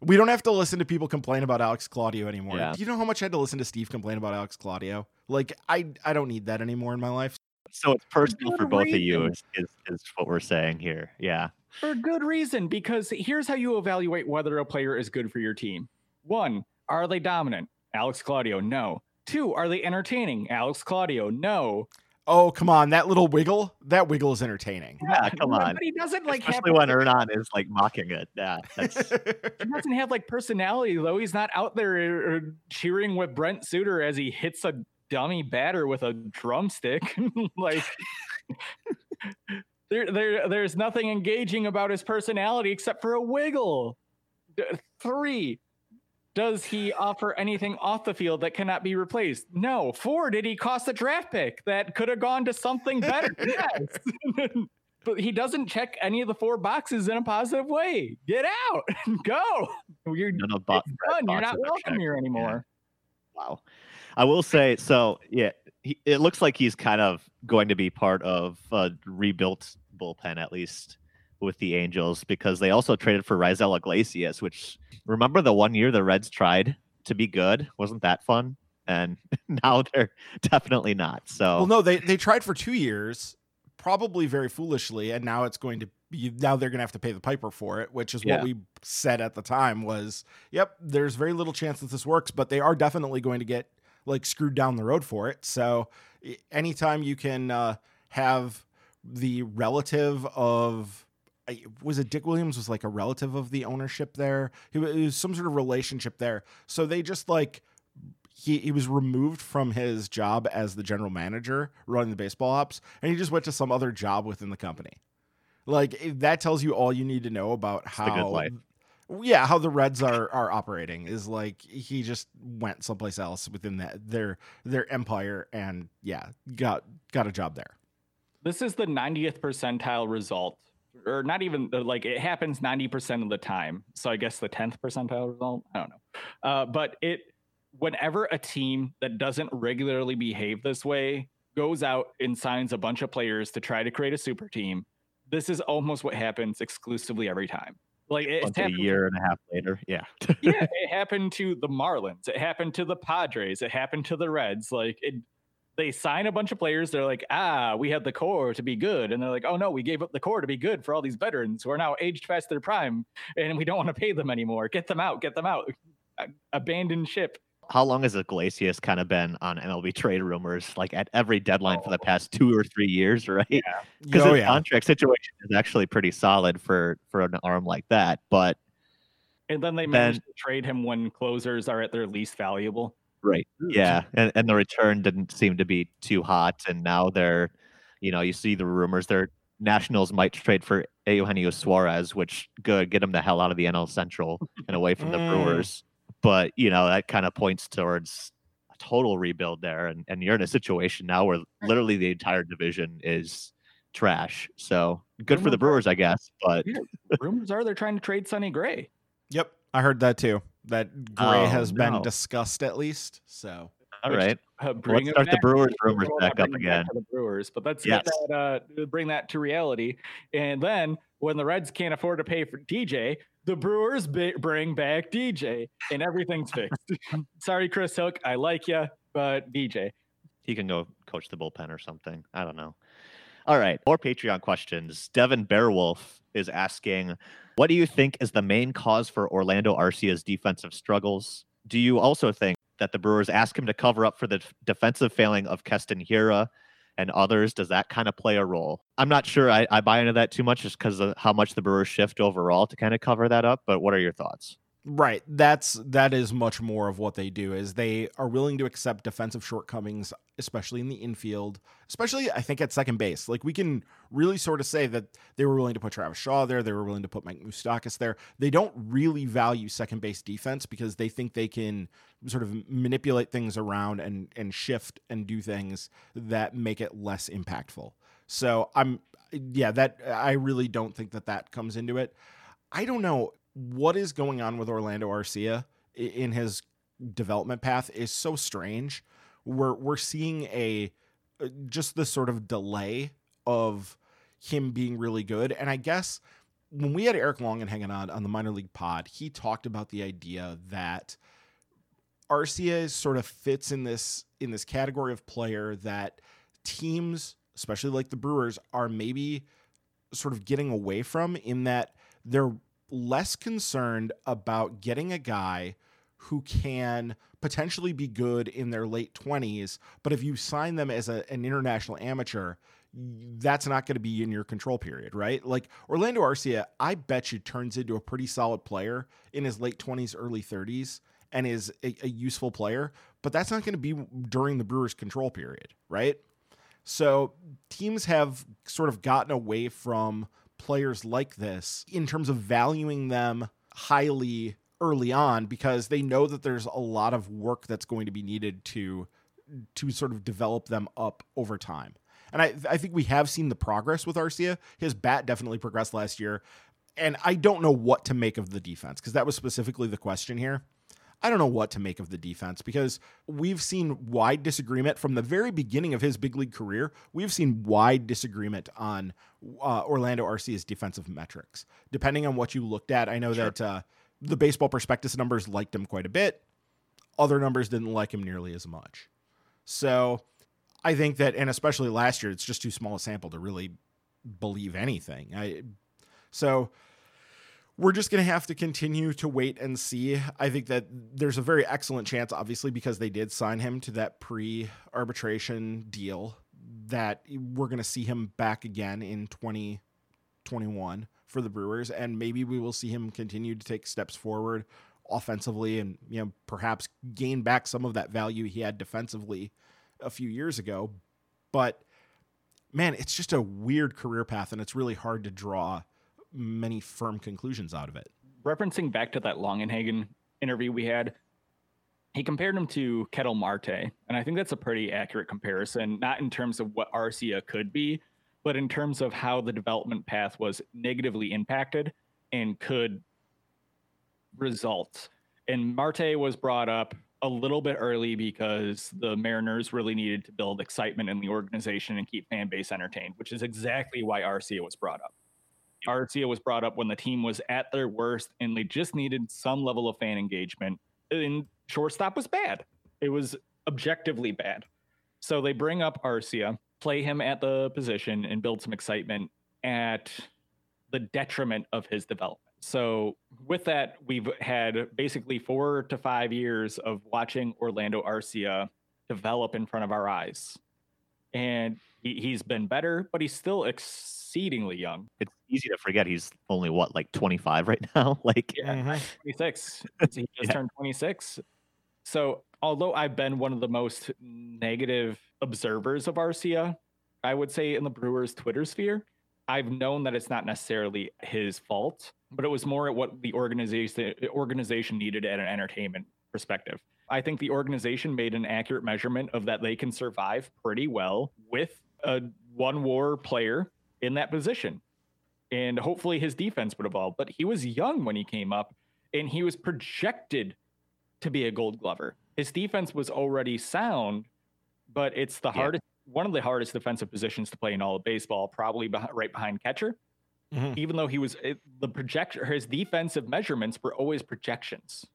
we don't have to listen to people complain about Alex Claudio anymore. Yeah. Do you know how much I had to listen to Steve complain about Alex Claudio? Like I I don't need that anymore in my life. So it's personal for both reason. of you is, is, is what we're saying here. Yeah. For good reason, because here's how you evaluate whether a player is good for your team. One, are they dominant? Alex Claudio, no. Two, are they entertaining? Alex Claudio, no. Oh, come on. That little wiggle, that wiggle is entertaining. Yeah, come on. But he doesn't like Especially have, when Hernan is like mocking it. Yeah. he doesn't have like personality though. He's not out there uh, cheering with Brent Suter as he hits a dummy batter with a drumstick. like there, there, there's nothing engaging about his personality except for a wiggle. Three, does he offer anything off the field that cannot be replaced? No. Four, did he cost a draft pick that could have gone to something better? yes. but he doesn't check any of the four boxes in a positive way. Get out. Go. You're, bo- done. You're not welcome check. here anymore. Yeah. Wow. I will say so. Yeah, he, it looks like he's kind of going to be part of a rebuilt bullpen at least with the Angels because they also traded for Raisel Iglesias, which remember the one year the Reds tried to be good? Wasn't that fun? And now they're definitely not. So well, no, they they tried for two years, probably very foolishly, and now it's going to be now they're going to have to pay the piper for it, which is yeah. what we said at the time was, yep, there's very little chance that this works, but they are definitely going to get like screwed down the road for it. So anytime you can uh, have the relative of was it Dick Williams was like a relative of the ownership there. He was some sort of relationship there. So they just like he he was removed from his job as the general manager running the baseball ops, and he just went to some other job within the company. Like that tells you all you need to know about how yeah how the Reds are are operating is like he just went someplace else within that their their empire and yeah got got a job there. This is the 90th percentile result or not even uh, like it happens 90% of the time. So I guess the 10th percentile result, I don't know. Uh, but it, whenever a team that doesn't regularly behave this way goes out and signs a bunch of players to try to create a super team. This is almost what happens exclusively every time. Like it's a year and a half later. Yeah. yeah. It happened to the Marlins. It happened to the Padres. It happened to the Reds. Like it they sign a bunch of players. They're like, ah, we had the core to be good. And they're like, oh no, we gave up the core to be good for all these veterans who are now aged past their prime and we don't want to pay them anymore. Get them out, get them out. Abandon ship. How long has Iglesias kind of been on MLB trade rumors? Like at every deadline oh. for the oh. past two or three years, right? Yeah. Because oh, the yeah. contract situation is actually pretty solid for for an arm like that. But and then they managed to trade him when closers are at their least valuable. Right. Yeah. And, and the return didn't seem to be too hot. And now they're, you know, you see the rumors. Their Nationals might trade for Eugenio Suarez, which good, get him the hell out of the NL Central and away from the mm. Brewers. But, you know, that kind of points towards a total rebuild there. And, and you're in a situation now where literally the entire division is trash. So good rumors for the Brewers, I guess. But rumors are they're trying to trade Sonny Gray. Yep. I heard that too that Gray oh, has no. been discussed at least. So all right, uh, let's start the Brewers rumors back up again. The Brewers, but let's yes. that, uh, bring that to reality. And then when the Reds can't afford to pay for DJ, the Brewers b- bring back DJ, and everything's fixed. Sorry, Chris Hook, I like you, but DJ. He can go coach the bullpen or something. I don't know. All right, more Patreon questions. Devin Bearwolf is asking, what do you think is the main cause for Orlando Arcia's defensive struggles? Do you also think that the Brewers ask him to cover up for the defensive failing of Keston Hiura and others? Does that kind of play a role? I'm not sure I, I buy into that too much just because of how much the Brewers shift overall to kind of cover that up. But what are your thoughts? Right. That's that is much more of what they do is they are willing to accept defensive shortcomings, especially in the infield, especially I think at second base. Like we can really sort of say that they were willing to put Travis Shaw there, they were willing to put Mike Moustakas there. They don't really value second base defense because they think they can sort of manipulate things around and and shift and do things that make it less impactful. So I'm yeah, that I really don't think that that comes into it. I don't know what is going on with Orlando Arcia in his development path is so strange. We're we're seeing a uh, just this sort of delay of him being really good, and I guess when we had Eric Longenhagen on on the minor league pod, he talked about the idea that Arcia sort of fits in this in this category of player that teams, especially like the Brewers, are maybe sort of getting away from in that they're less concerned about getting a guy who can potentially be good in their late 20s, but if you sign them as a, an international amateur, that's not going to be in your control period, right? Like Orlando Arcia, I bet you turns into a pretty solid player in his late 20s, early 30s, and is a, a useful player, but that's not going to be during the Brewers' control period, right? So teams have sort of gotten away from players like this in terms of valuing them highly early on because they know that there's a lot of work that's going to be needed to to sort of develop them up over time. And I I think we have seen the progress with Arcia. His bat definitely progressed last year. And I don't know what to make of the defense because that was specifically the question here. I don't know what to make of the defense because we've seen wide disagreement from the very beginning of his big league career. We've seen wide disagreement on uh, Orlando Arcia's defensive metrics. Depending on what you looked at, I know sure. that uh, the baseball prospectus numbers liked him quite a bit. Other numbers didn't like him nearly as much. So I think that, and especially last year, it's just too small a sample to really believe anything. I so we're just going to have to continue to wait and see. I think that there's a very excellent chance, obviously, because they did sign him to that pre arbitration deal, that we're going to see him back again in 2021 for the Brewers. And maybe we will see him continue to take steps forward offensively and, you know, perhaps gain back some of that value he had defensively a few years ago. But man, it's just a weird career path and it's really hard to draw many firm conclusions out of it. Referencing back to that Longenhagen interview we had, he compared him to Ketel Marte. And I think that's a pretty accurate comparison, not in terms of what Arcia could be, but in terms of how the development path was negatively impacted and could result. And Marte was brought up a little bit early because the Mariners really needed to build excitement in the organization and keep fan base entertained, which is exactly why Arcia was brought up. Arcia was brought up when the team was at their worst and they just needed some level of fan engagement. And shortstop was bad. It was objectively bad. So they bring up Arcia, play him at the position, and build some excitement at the detriment of his development. So with that, we've had basically four to five years of watching Orlando Arcia develop in front of our eyes. And he, has been better, but he's still exceedingly young. It's easy to forget he's only what, like 25 right now? like yeah, mm-hmm. 26. he just yeah. turned 26. So although I've been one of the most negative observers of Arcia, I would say in the Brewers Twitter sphere, I've known that it's not necessarily his fault, but it was more at what the organization organization needed at an entertainment perspective. I think the organization made an accurate measurement of that they can survive pretty well with a one war player in that position. And hopefully his defense would evolve. But he was young when he came up and he was projected to be a gold glover. His defense was already sound, but it's the yeah. hardest one of the hardest defensive positions to play in all of baseball, probably behind, right behind catcher. Mm-hmm. Even though he was it, the projection, his defensive measurements were always projections.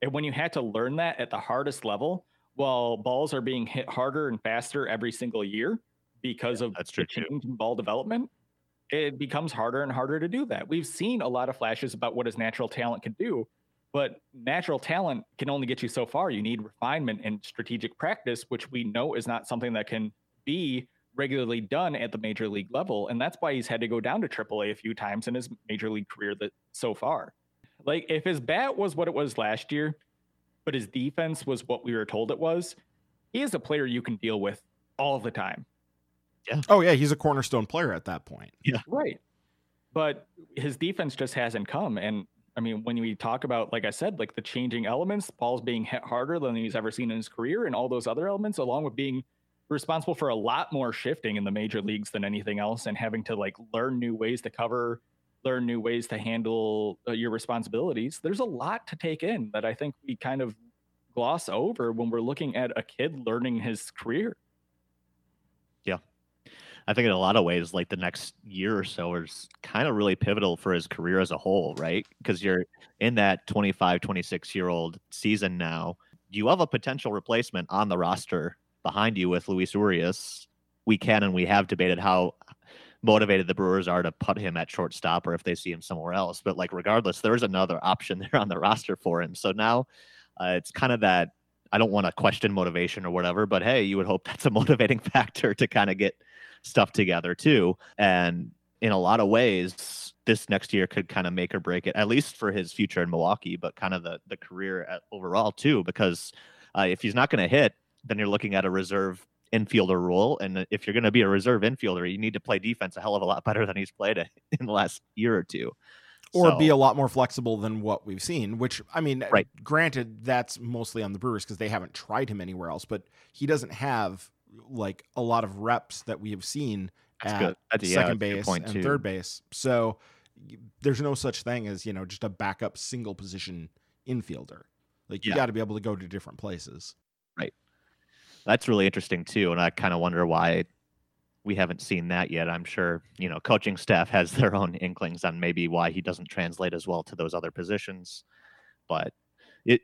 And when you had to learn that at the hardest level, while balls are being hit harder and faster every single year because yeah, of that's true change in ball development, it becomes harder and harder to do that. We've seen a lot of flashes about what his natural talent can do, but natural talent can only get you so far. You need refinement and strategic practice, which we know is not something that can be regularly done at the major league level. And that's why he's had to go down to AAA a few times in his major league career that so far. Like if his bat was what it was last year, but his defense was what we were told it was, he is a player you can deal with all the time. Yeah. Oh yeah, he's a cornerstone player at that point. Yeah. Right. But his defense just hasn't come. And I mean, when we talk about, like I said, like the changing elements, Paul's being hit harder than he's ever seen in his career, and all those other elements, along with being responsible for a lot more shifting in the major leagues than anything else and having to like learn new ways to cover learn new ways to handle uh, your responsibilities there's a lot to take in that i think we kind of gloss over when we're looking at a kid learning his career yeah i think in a lot of ways like the next year or so is kind of really pivotal for his career as a whole right because you're in that 25 26 year old season now you have a potential replacement on the roster behind you with Luis Urias, we can and we have debated how motivated the Brewers are to put him at shortstop or if they see him somewhere else. But like regardless, there's another option there on the roster for him. So now uh, it's kind of that I don't want to question motivation or whatever, but hey, you would hope that's a motivating factor to kind of get stuff together too. And in a lot of ways, this next year could kind of make or break it, at least for his future in Milwaukee, but kind of the the career at, overall too. Because uh, if he's not going to hit, then you're looking at a reserve infielder role. And if you're going to be a reserve infielder, you need to play defense a hell of a lot better than he's played in the last year or two. Or so, be a lot more flexible than what we've seen, which I mean, right. granted, that's mostly on the Brewers because they haven't tried him anywhere else, but he doesn't have like a lot of reps that we have seen at second base and too. third base. So there's no such thing as, you know, just a backup single position infielder. Like you yeah. got to be able to go to different places. Right. That's really interesting too, and I kind of wonder why we haven't seen that yet. I'm sure you know coaching staff has their own inklings on maybe why he doesn't translate as well to those other positions, but it.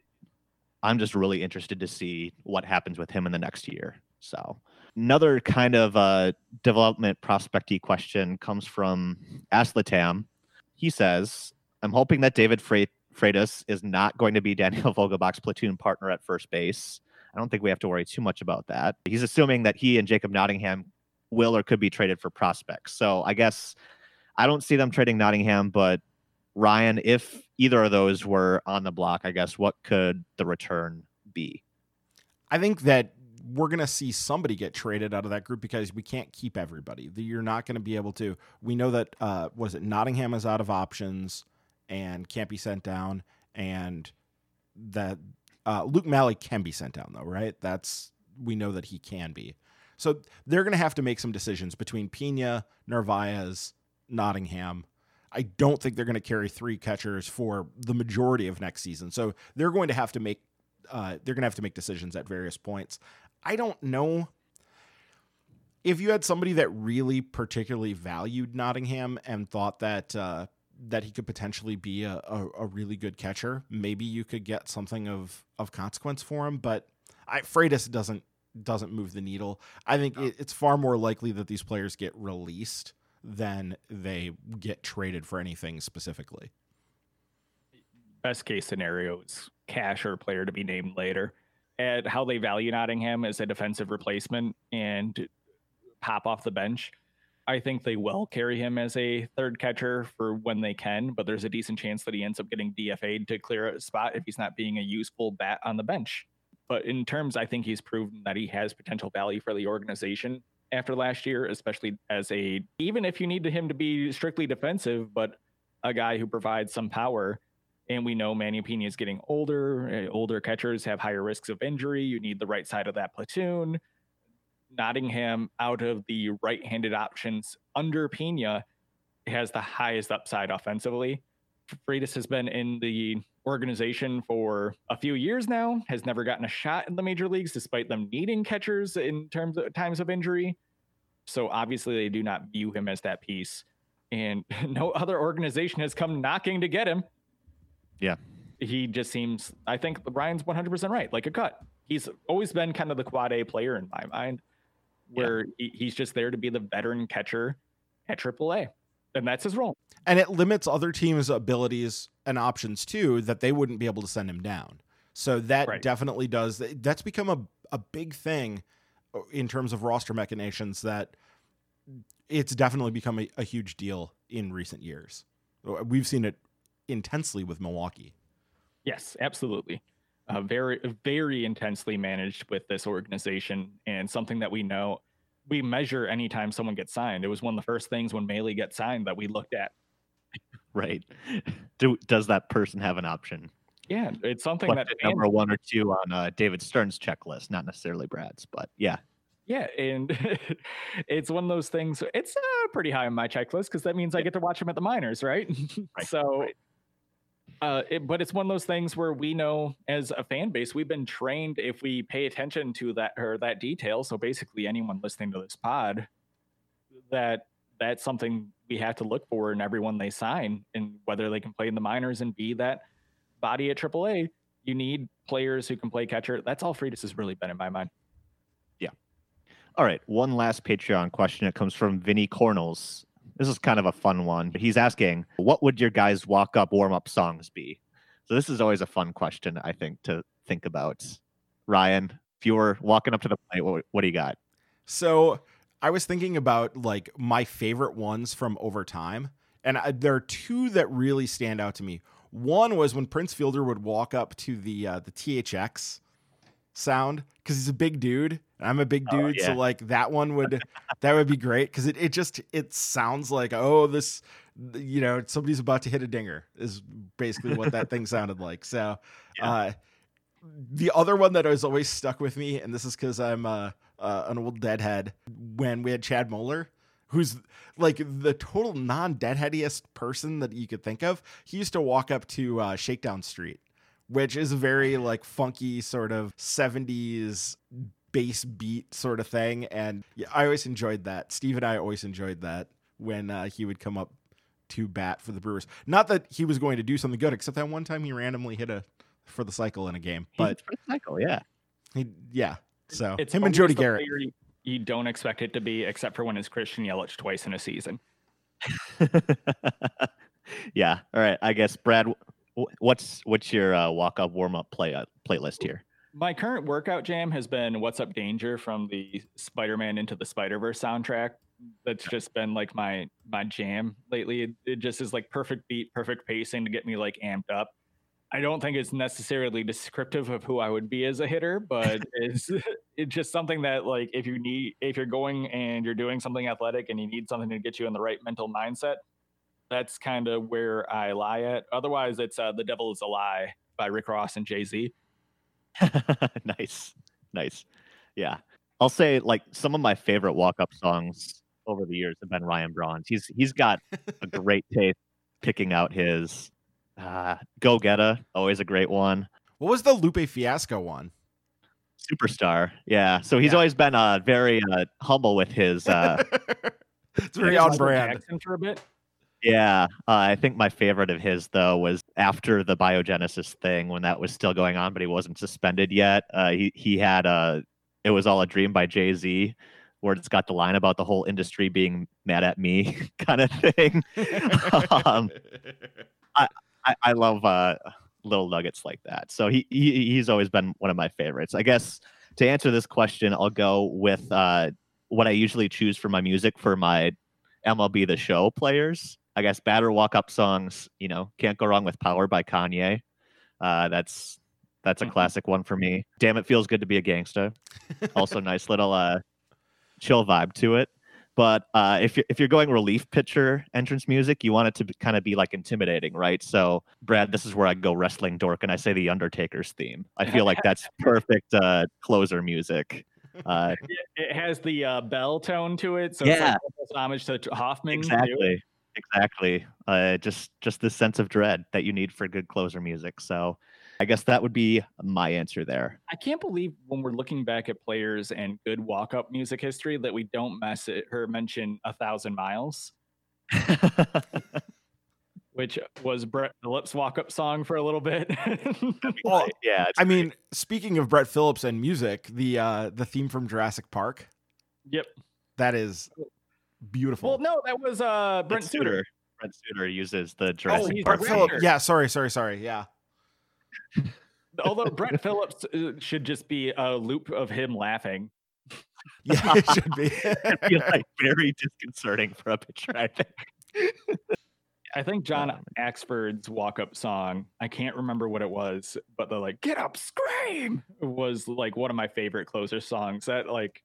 I'm just really interested to see what happens with him in the next year. So another kind of uh, development prospecty question comes from Aslatam. He says, "I'm hoping that David Freitas is not going to be Daniel Vogelbach's platoon partner at first base." I don't think we have to worry too much about that. He's assuming that he and Jacob Nottingham will or could be traded for prospects. So I guess I don't see them trading Nottingham, but Ryan, if either of those were on the block, I guess what could the return be? I think that we're going to see somebody get traded out of that group because we can't keep everybody. You're not going to be able to. We know that uh, was it Nottingham is out of options and can't be sent down, and that uh, Luke Maile can be sent down though, right? That's we know that he can be. So they're going to have to make some decisions between Piña, Narvaez, Nottingham. I don't think they're going to carry three catchers for the majority of next season. So they're going to have to make uh, they're going to have to make decisions at various points. I don't know if you had somebody that really particularly valued Nottingham and thought that uh, that he could potentially be a, a, a, really good catcher, maybe you could get something of of consequence for him. But I, Freitas doesn't doesn't move the needle. I think it, it's far more likely that these players get released than they get traded for anything specifically. Best case scenario is cash or player to be named later. And how they value Nottingham as a defensive replacement and pop off the bench. I think they will carry him as a third catcher for when they can, but there's a decent chance that he ends up getting DFA'd to clear a spot if he's not being a useful bat on the bench. But in terms, I think he's proven that he has potential value for the organization after last year, especially as a even if you need him to be strictly defensive, but a guy who provides some power. And we know Manny Piña is getting older. Eh, older catchers have higher risks of injury. You need the right side of that platoon. Nottingham, out of the right-handed options under Piña has the highest upside offensively. Freitas has been in the organization for a few years now, has never gotten a shot in the major leagues despite them needing catchers in terms of times of injury. So obviously they do not view him as that piece. And no other organization has come knocking to get him. Yeah. He just seems I think Ryan's 100% right, like a cut. He's always been kind of the quad A player in my mind where yeah. he's just there to be the veteran catcher at AAA and that's his role. And it limits other teams' abilities and options too that they wouldn't be able to send him down. So that right. definitely does. That's become a a big thing uh, in terms of roster machinations that it's definitely become a, a huge deal in recent years. We've seen it intensely with Milwaukee. Yes, absolutely. Uh, very, very intensely managed with this organization, and something that we know we measure anytime someone gets signed. It was one of the first things when Maile gets signed that we looked at. Right. Do does that person have an option? Yeah, it's something that number one or two on uh, David Stearns' checklist, not necessarily Brad's, but yeah. Yeah, and it's one of those things. It's uh, pretty high on my checklist because that means I get to watch him at the minors, right? right so right. Uh, it, but it's one of those things where we know as a fan base, we've been trained if we pay attention to that or that detail. So basically, anyone listening to this pod, that that's something we have to look for in everyone they sign, and whether they can play in the minors and be that body at AAA. You need players who can play catcher. That's all Freitas has really been in my mind. Yeah. All right. One last Patreon question. It comes from Vinny Cornels. This is kind of a fun one. But he's asking, what would your guys' walk up warm up songs be? So this is always a fun question, I think, to think about. Ryan, if you were walking up to the plate, what, what do you got? So I was thinking about like my favorite ones from over time, and I, there are two that really stand out to me. One was when Prince Fielder would walk up to the uh, the THX sound because he's a big dude. I'm a big oh, dude, oh, yeah. so like that one would that would be great because it, it just it sounds like oh this you know somebody's about to hit a dinger is basically what that thing sounded like. So yeah. uh, the other one that has always stuck with me, and this is because I'm uh, uh, an old deadhead. When we had Chad Moeller, who's like the total non-deadheadiest person that you could think of, he used to walk up to uh, Shakedown Street which is a very like funky sort of 70s bass beat sort of thing and I always enjoyed that. Steve and I always enjoyed that when uh, he would come up to bat for the Brewers. Not that he was going to do something good, except that one time he randomly hit a for the cycle in a game. But for the cycle, yeah, he yeah. So it's him and Jody Gerut. You, you don't expect it to be, except for when it's Christian Yelich twice in a season. yeah. All right. I guess Brad, what's what's your uh, walk up warm up play uh, playlist here? My current workout jam has been "What's Up Danger" from the Spider-Man Into the Spider-Verse soundtrack. That's just been like my my jam lately. It, it just is like perfect beat, perfect pacing to get me like amped up. I don't think it's necessarily descriptive of who I would be as a hitter, but it's it's just something that like if you need if you're going and you're doing something athletic and you need something to get you in the right mental mindset, that's kind of where I lie at. Otherwise, it's uh, "The Devil Is a Lie" by Rick Ross and Jay Z. nice, nice. Yeah, I'll say like some of my favorite walk-up songs over the years have been Ryan Braun's. He's he's got a great taste picking out his uh, "Go Getta," always a great one. What was the Lupe Fiasco one? Superstar. Yeah. So he's Yeah. always been uh, very uh, humble with his. Uh, it's very on brand. Jackson for a bit. Yeah. Uh, I think my favorite of his though was after the biogenesis thing when that was still going on, but he wasn't suspended yet. Uh, he he had a. It was all a dream by Jay Z, where it's got the line about the whole industry being mad at me kind of thing. um, I, I love uh, little nuggets like that. So he, he he's always been one of my favorites. I guess to answer this question, I'll go with uh, what I usually choose for my music for my MLB The Show players. I guess batter walk up songs. You know, can't go wrong with "Power" by Kanye. Uh, that's that's a Mhm. classic one for me. Damn, it feels good to be a gangsta. Also, nice little uh, chill vibe to it. But uh, if you're if you're going relief pitcher entrance music, you want it to be, kind of be like intimidating, right? So, Brad, this is where I go wrestling dork, and I say the Undertaker's theme. I feel like that's perfect uh, closer music. Uh, It has the uh, bell tone to it, so Yeah. it's like homage to Hoffman. too. Exactly, exactly. Uh, just just the sense of dread that you need for good closer music. So, I guess that would be my answer there. I can't believe when we're looking back at players and good walk-up music history that we don't mess it or mention a thousand miles, which was Brett Phillips' walk-up song for a little bit. Well, yeah, I great. mean, speaking of Brett Phillips and music, the uh the theme from Jurassic Park, yep. that is beautiful. Well, no, that was uh Brent Brent Suter. Brent Suter uses the Oh, Jurassic he's Park. Brett a theme. Phillips. Yeah, sorry, sorry, sorry. Yeah. Although Brett Phillips uh, should just be a loop of him laughing. Yeah, it should be. It'd be like very disconcerting for a pitcher. I think. I think John Um, Axford's walk-up song, I can't remember what it was, but the like "Get Up, Scream" was like one of my favorite closer songs. That like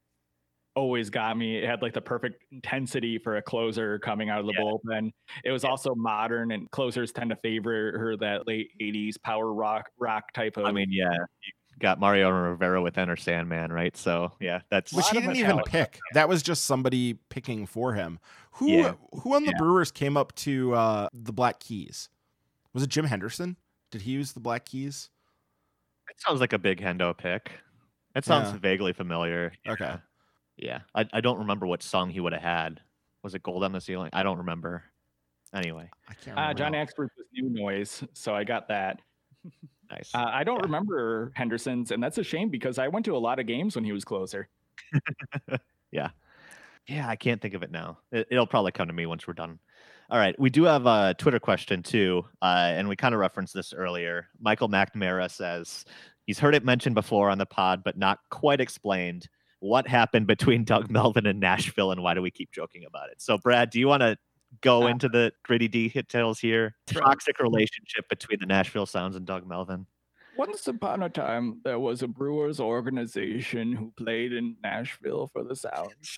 always got me. It had like the perfect intensity for a closer coming out of the Yeah. bullpen. It was also modern, and closers tend to favor her that late '80s power rock rock type of. I mean, yeah, got Mariano Rivera with Enter Sandman, right? So yeah, that's Which he didn't even Metallica. pick. That was just somebody picking for him. Who Yeah. who on the Yeah. Brewers came up to uh the Black Keys? Was it Jim Henderson? Did he use the Black Keys? it sounds like a big Hendo pick. It sounds Yeah. vaguely familiar. Okay. Yeah. Yeah, I, I don't remember what song he would have had. Was it Gold on the Ceiling? I don't remember. Anyway, I can't uh. John now. Axford was New Noise, so I got that. nice. Uh, I don't Yeah. remember Henderson's, and that's a shame because I went to a lot of games when he was closer. Yeah, Yeah, I can't think of it now. It, it'll probably come to me once we're done. All right, we do have a Twitter question too, uh, and we kind of referenced this earlier. Michael McNamara says he's heard it mentioned before on the pod, but not quite explained. What happened between Doug Melvin and Nashville, and why do we keep joking about it? So, Brad, do you want to go Uh, into the gritty details here? Toxic relationship between the Nashville Sounds and Doug Melvin. Once upon a time, there was a Brewers organization who played in Nashville for the Sounds.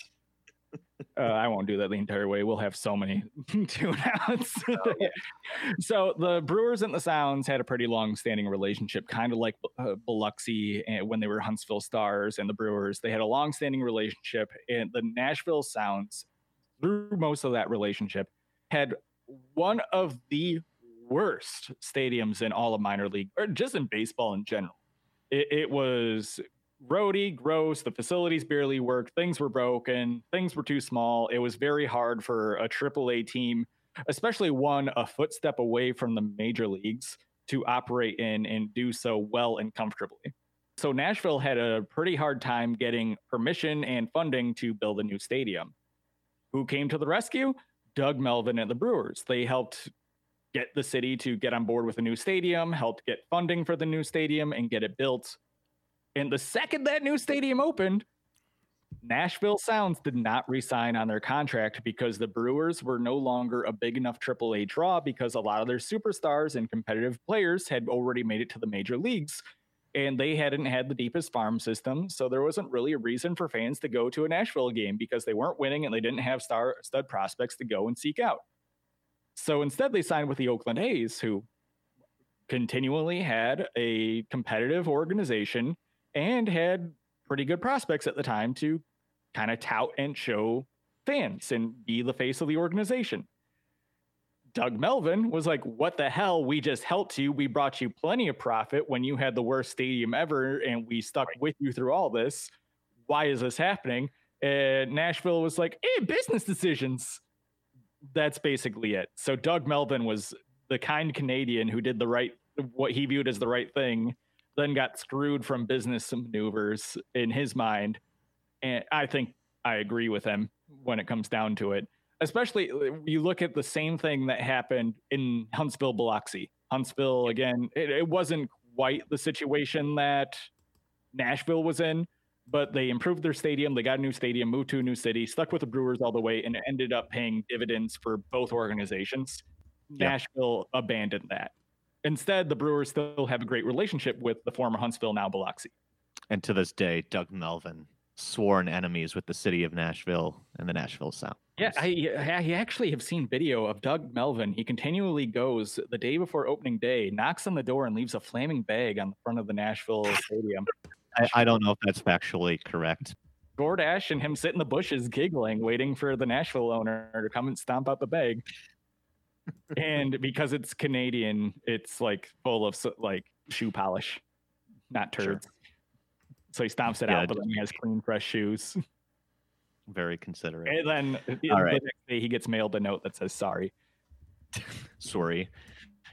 Uh, I won't do that the entire way. We'll have so many tune outs. so the Brewers and the Sounds had a pretty long-standing relationship, kind of like uh, Biloxi and when they were Huntsville Stars and the Brewers. They had a long-standing relationship, and the Nashville Sounds, through most of that relationship, had one of the worst stadiums in all of minor league, or just in baseball in general. It, it was roady, gross. The facilities barely worked. Things were broken. Things were too small. It was very hard for a AAA team, especially one a footstep away from the major leagues, to operate in and do so well and comfortably. So Nashville had a pretty hard time getting permission and funding to build a new stadium. Who came to the rescue? Doug Melvin and the Brewers. They helped get the city to get on board with a new stadium, helped get funding for the new stadium and get it built. And the second that new stadium opened, Nashville Sounds did not resign on their contract because the Brewers were no longer a big enough AAA draw because a lot of their superstars and competitive players had already made it to the major leagues and they hadn't had the deepest farm system. So there wasn't really a reason for fans to go to a Nashville game because they weren't winning and they didn't have star stud prospects to go and seek out. So instead, they signed with the Oakland A's, who continually had a competitive organization and had pretty good prospects at the time to kind of tout and show fans and be the face of the organization. Doug Melvin was like, What the hell? We just helped you. We brought you plenty of profit when you had the worst stadium ever, and we stuck with you through all this. Why is this happening? And Nashville was like, Hey, business decisions. That's basically it. So Doug Melvin was the kind Canadian who did the right, what he viewed as the right thing, then got screwed from business maneuvers in his mind. And I think I agree with him when it comes down to it especially uh, you look at the same thing that happened in Huntsville, Biloxi. Huntsville, again, it, it wasn't quite the situation that Nashville was in, but they improved their stadium. They got a new stadium, moved to a new city, stuck with the Brewers all the way, and ended up paying dividends for both organizations. Yeah. Nashville abandoned that. Instead, the Brewers still have a great relationship with the former Huntsville, now Biloxi. And to this day, Doug Melvin sworn enemies with the city of Nashville and the Nashville Sound. Yeah, I, I actually have seen video of Doug Melvin. He continually goes the day before opening day, knocks on the door, and leaves a flaming bag on the front of the Nashville Stadium. I, I don't know if that's factually correct. Gord Ash and him sit in the bushes giggling, waiting for the Nashville owner to come and stomp out the bag. And because it's Canadian, it's like full of like shoe polish, not turds. Sure. So he stomps it yeah, out, but then he has clean, fresh shoes. Very considerate. And then All the right. next day he gets mailed a note that says sorry. sorry.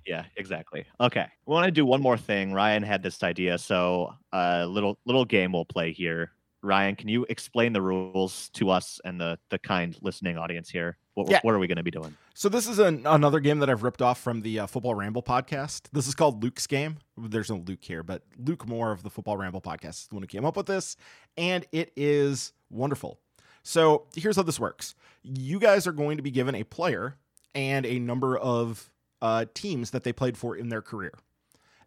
Yeah, exactly. Okay. We want to do one more thing. Ryan had this idea, so a uh, little little game we'll play here. Ryan, can you explain the rules to us and the the kind listening audience here? What, yeah. what are we going to be doing? So this is an, another game that I've ripped off from the uh, Football Ramble podcast. This is called Luke's game. There's no Luke here, but Luke Moore of the Football Ramble podcast is the one who came up with this, and it is wonderful. So here's how this works: you guys are going to be given a player and a number of uh, teams that they played for in their career,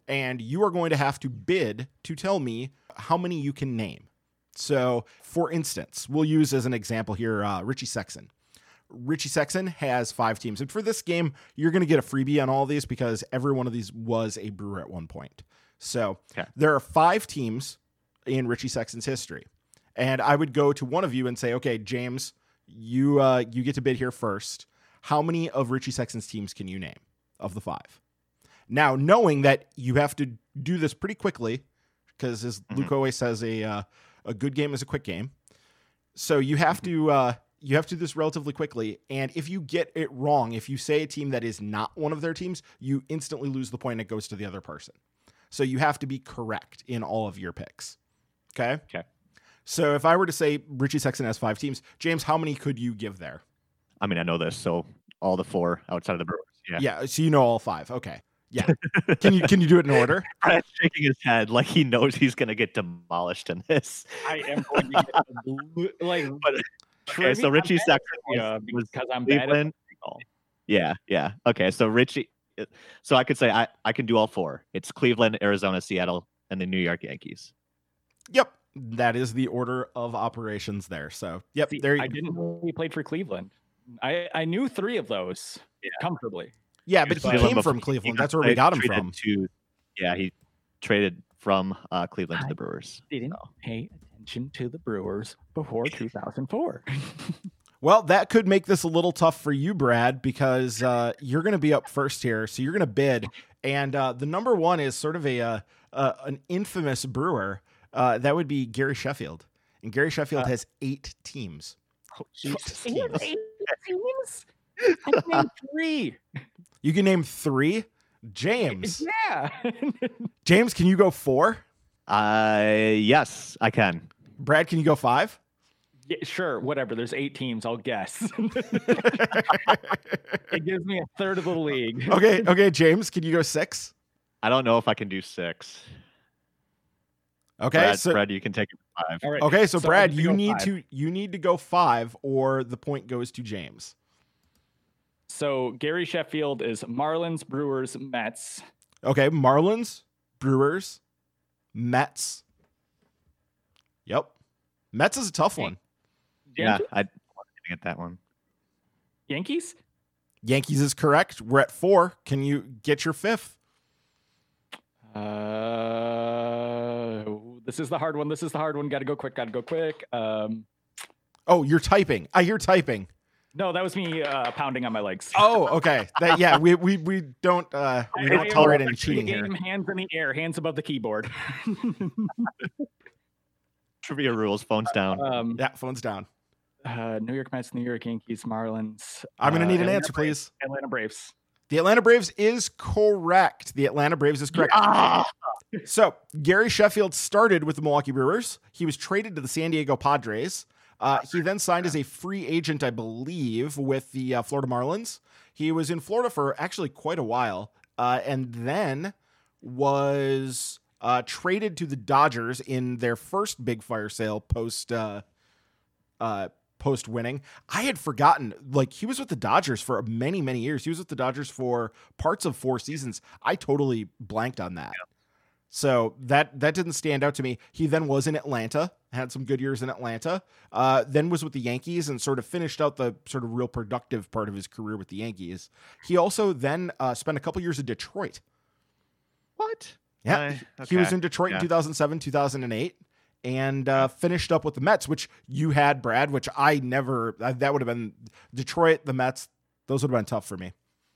and you are going to have to bid to tell me how many you can name. So, for instance, we'll use as an example here uh, Richie Sexson. Richie Sexson has five teams. And for this game, you're going to get a freebie on all these because every one of these was a brewer at one point. So okay. there are five teams in Richie Sexson's history. And I would go to one of you and say, okay, James, you uh, you get to bid here first. How many of Richie Sexson's teams can you name of the five? Now, knowing that you have to do this pretty quickly, because as mm-hmm. Luke always says, a uh, a good game is a quick game. So you have to uh, you have to do this relatively quickly. And if you get it wrong, if you say a team that is not one of their teams, you instantly lose the point. And it goes to the other person. So you have to be correct in all of your picks. Okay. Okay. So if I were to say Richie Sexson has five teams, James, how many could you give there? I mean, I know this, so all the four outside of the Brewers. Yeah. Yeah. So you know all five. Okay. Yeah. can you can you do it in order? Brad's shaking his head like he knows he's gonna get demolished in this. I am going to get like but Okay, so Richie Sexson was, because I'm Cleveland. bad at Yeah, yeah. Okay, so Richie, so I could say I I can do all four. It's Cleveland, Arizona, Seattle, and the New York Yankees. Yep, that is the order of operations there. So yep, See, there. You, I didn't know he played for Cleveland. I I knew three of those yeah. comfortably. Yeah, but he came from Cleveland. That's where we got him from. To, yeah, he traded from uh, Cleveland I to the Brewers. Didn't so. pay attention to the Brewers before 2004. well, that could make this a little tough for you, Brad, because uh, you're going to be up first here. So you're going to bid. And uh, the number one is sort of a uh, uh an infamous brewer. Uh, that would be Gary Sheffield. And Gary Sheffield uh, has eight teams. Oh, eight teams. Eight teams? I can name three. You can name three? James. Yeah. James, can you go four? Uh, yes, I can. Brad, can you go five? Yeah, sure, whatever. There's eight teams. I'll guess. it gives me a third of the league. Okay, okay. James, can you go six? I don't know if I can do six. Okay, Brad, so Brad, you can take it five. All right. Okay, so, so Brad, you need five. to you need to go five, or the point goes to James. So Gary Sheffield is Marlins, Brewers, Mets. Okay, Marlins, Brewers, Mets. Yep. Mets is a tough one. Yeah, I didn't get that one. Yankees? Yankees is correct. We're at four. Can you get your fifth? Uh, this is the hard one. This is the hard one. Got to go quick. Got to go quick. Um, oh, you're typing. I hear typing. No, that was me uh, pounding on my legs. Oh, okay. That, yeah, we, we we don't uh we don't tolerate any actually cheating here. game, Hands in the air, hands above the keyboard. Trivia rules, phones down. um, Yeah, phones down. uh, New York Mets, New York Yankees, Marlins. I'm gonna uh, need an Atlanta answer, Braves- please. Atlanta Braves. The Atlanta Braves is correct. The Atlanta Braves is correct. Ah! So Gary Sheffield started with the Milwaukee Brewers. He was traded to the San Diego Padres. Uh, he then signed as a free agent, I believe, with the uh, Florida Marlins. He was in Florida for actually quite a while, uh, and then was uh, traded to the Dodgers in their first big fire sale post uh, uh, post winning. I had forgotten, like he was with the Dodgers for many many years. He was with the Dodgers for parts of four seasons. I totally blanked on that. So that that didn't stand out to me. He then was in Atlanta, had some good years in Atlanta. Uh, then was with the Yankees and sort of finished out the sort of real productive part of his career with the Yankees. He also then uh, spent a couple years in Detroit. What? Yeah, Uh, he was in Detroit in 2007, 2008, and uh, finished up with the Mets, which you had, Brad. Which I never. uh, That would have been Detroit, the Mets. Those would have been tough for me.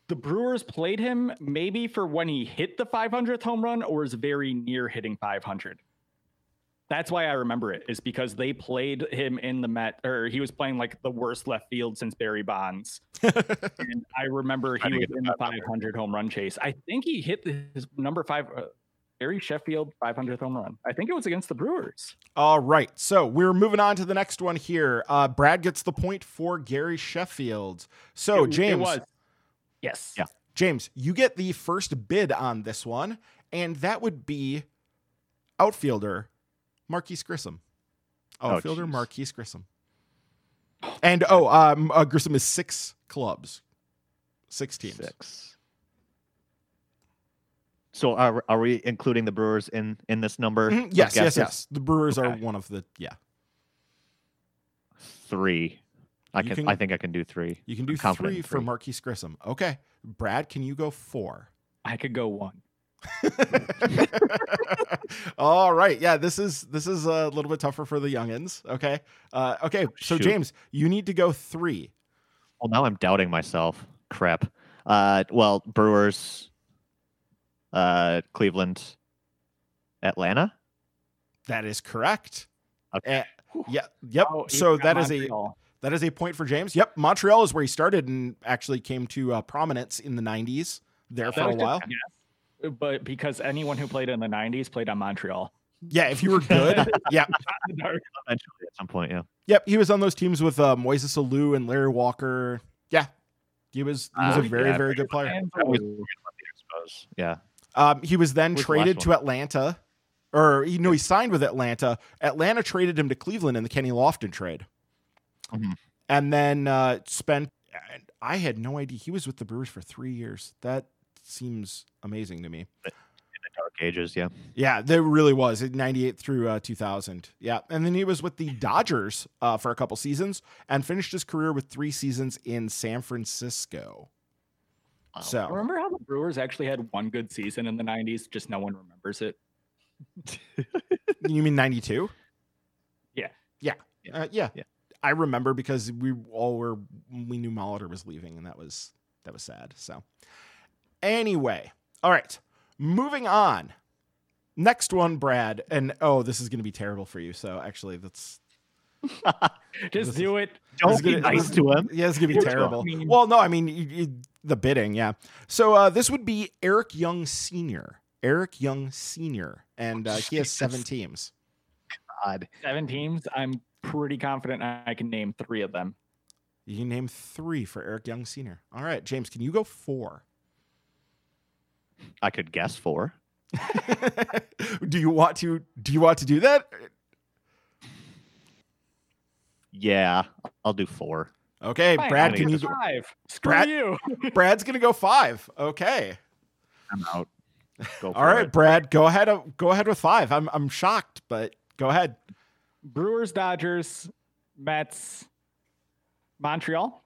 The Brewers played him maybe for when he hit the 500th home run or is very near hitting 500. That's why I remember it is because they played him in the Met or he was playing like the worst left field since Barry Bonds. and I remember he was in the the 500 home run chase. I think he hit his number five, uh, Barry Sheffield 500th home run. I think it was against the Brewers. All right, so we're moving on to the next one here. Uh, Brad gets the point for Gary Sheffield. So It- it James, was. Yes. Yeah. James, you get the first bid on this one, and that would be outfielder Marquis Grissom. Oh, Outfielder jeez. Marquis Grissom. And oh, um, uh, Grissom is six clubs, six teams. Six. So are are we including the Brewers in in this number? Mhm, Yes, yes, yes. The Brewers are one of the yeah. Three. I can, can- I think I can do three. You can do I'm three for three. Marquis Grissom. Okay, Brad, can you go four? I could go one. All right. Yeah, this is this is a little bit tougher for the youngins. Okay. Uh, okay. So Shoot. James, you need to go three. Well, now I'm doubting myself. Crap. Uh, well, Brewers, uh, Cleveland, Atlanta. That is correct. Okay. Eh, yeah. Yep. Oh, so got that is a Montreal. That is a point for James. Yep. Montreal is where he started and actually came to uh, prominence in the '90s. There for a while. guess, but because anyone who played in the 90s played on Montreal. Yeah. If you were good. yeah. Eventually, at some point, yeah. Yep. He was on those teams with uh, Moises Alou and Larry Walker. Yeah. He was he was Uh, a very yeah, very good player. Was- Alou. I suppose. Yeah. Um, he was then Where's traded last to Atlanta, or you know, he signed with Atlanta. Atlanta traded him to Cleveland in the Kenny Lofton trade, Mhm. and then uh, spent. I had no idea he was with the Brewers for three years. That seems amazing to me. In the Dark Ages, yeah. Yeah, there really was in '98 through uh, 2000. Yeah, and then he was with the Dodgers uh, for a couple seasons and finished his career with three seasons in San Francisco. Wow. So Remember how the Brewers actually had one good season in the 90s? Just no one remembers it. you mean '92? Yeah. Yeah. Yeah. Uh, yeah. Yeah. I remember because we all were we knew Molitor was leaving and that was that was sad. So anyway, all right. Moving on. Next one, Brad. And oh, this is gonna be terrible for you. So actually that's Just This do it. Don't be gonna- nice this- to him. yeah, it's gonna be Which terrible. one? Well, no, I mean you, you, the bidding, yeah. So uh, this would be Eric Young Senior. Eric Young Senior, and uh, he has seven teams. God. Seven teams. I'm pretty confident I can name three of them. You can name three for Eric Young Senior. All right, James, can you go four? I could guess four. do you want to? Do you want to do that? Yeah, I'll do four. Okay, Fine, Brad, can you? to Go, five? Screw Brad- you. Brad's gonna go five. Okay. I'm out. Go All right, it. Brad, go ahead. Go ahead with five. I'm I'm shocked, but go ahead. Brewers, Dodgers, Mets, Montreal.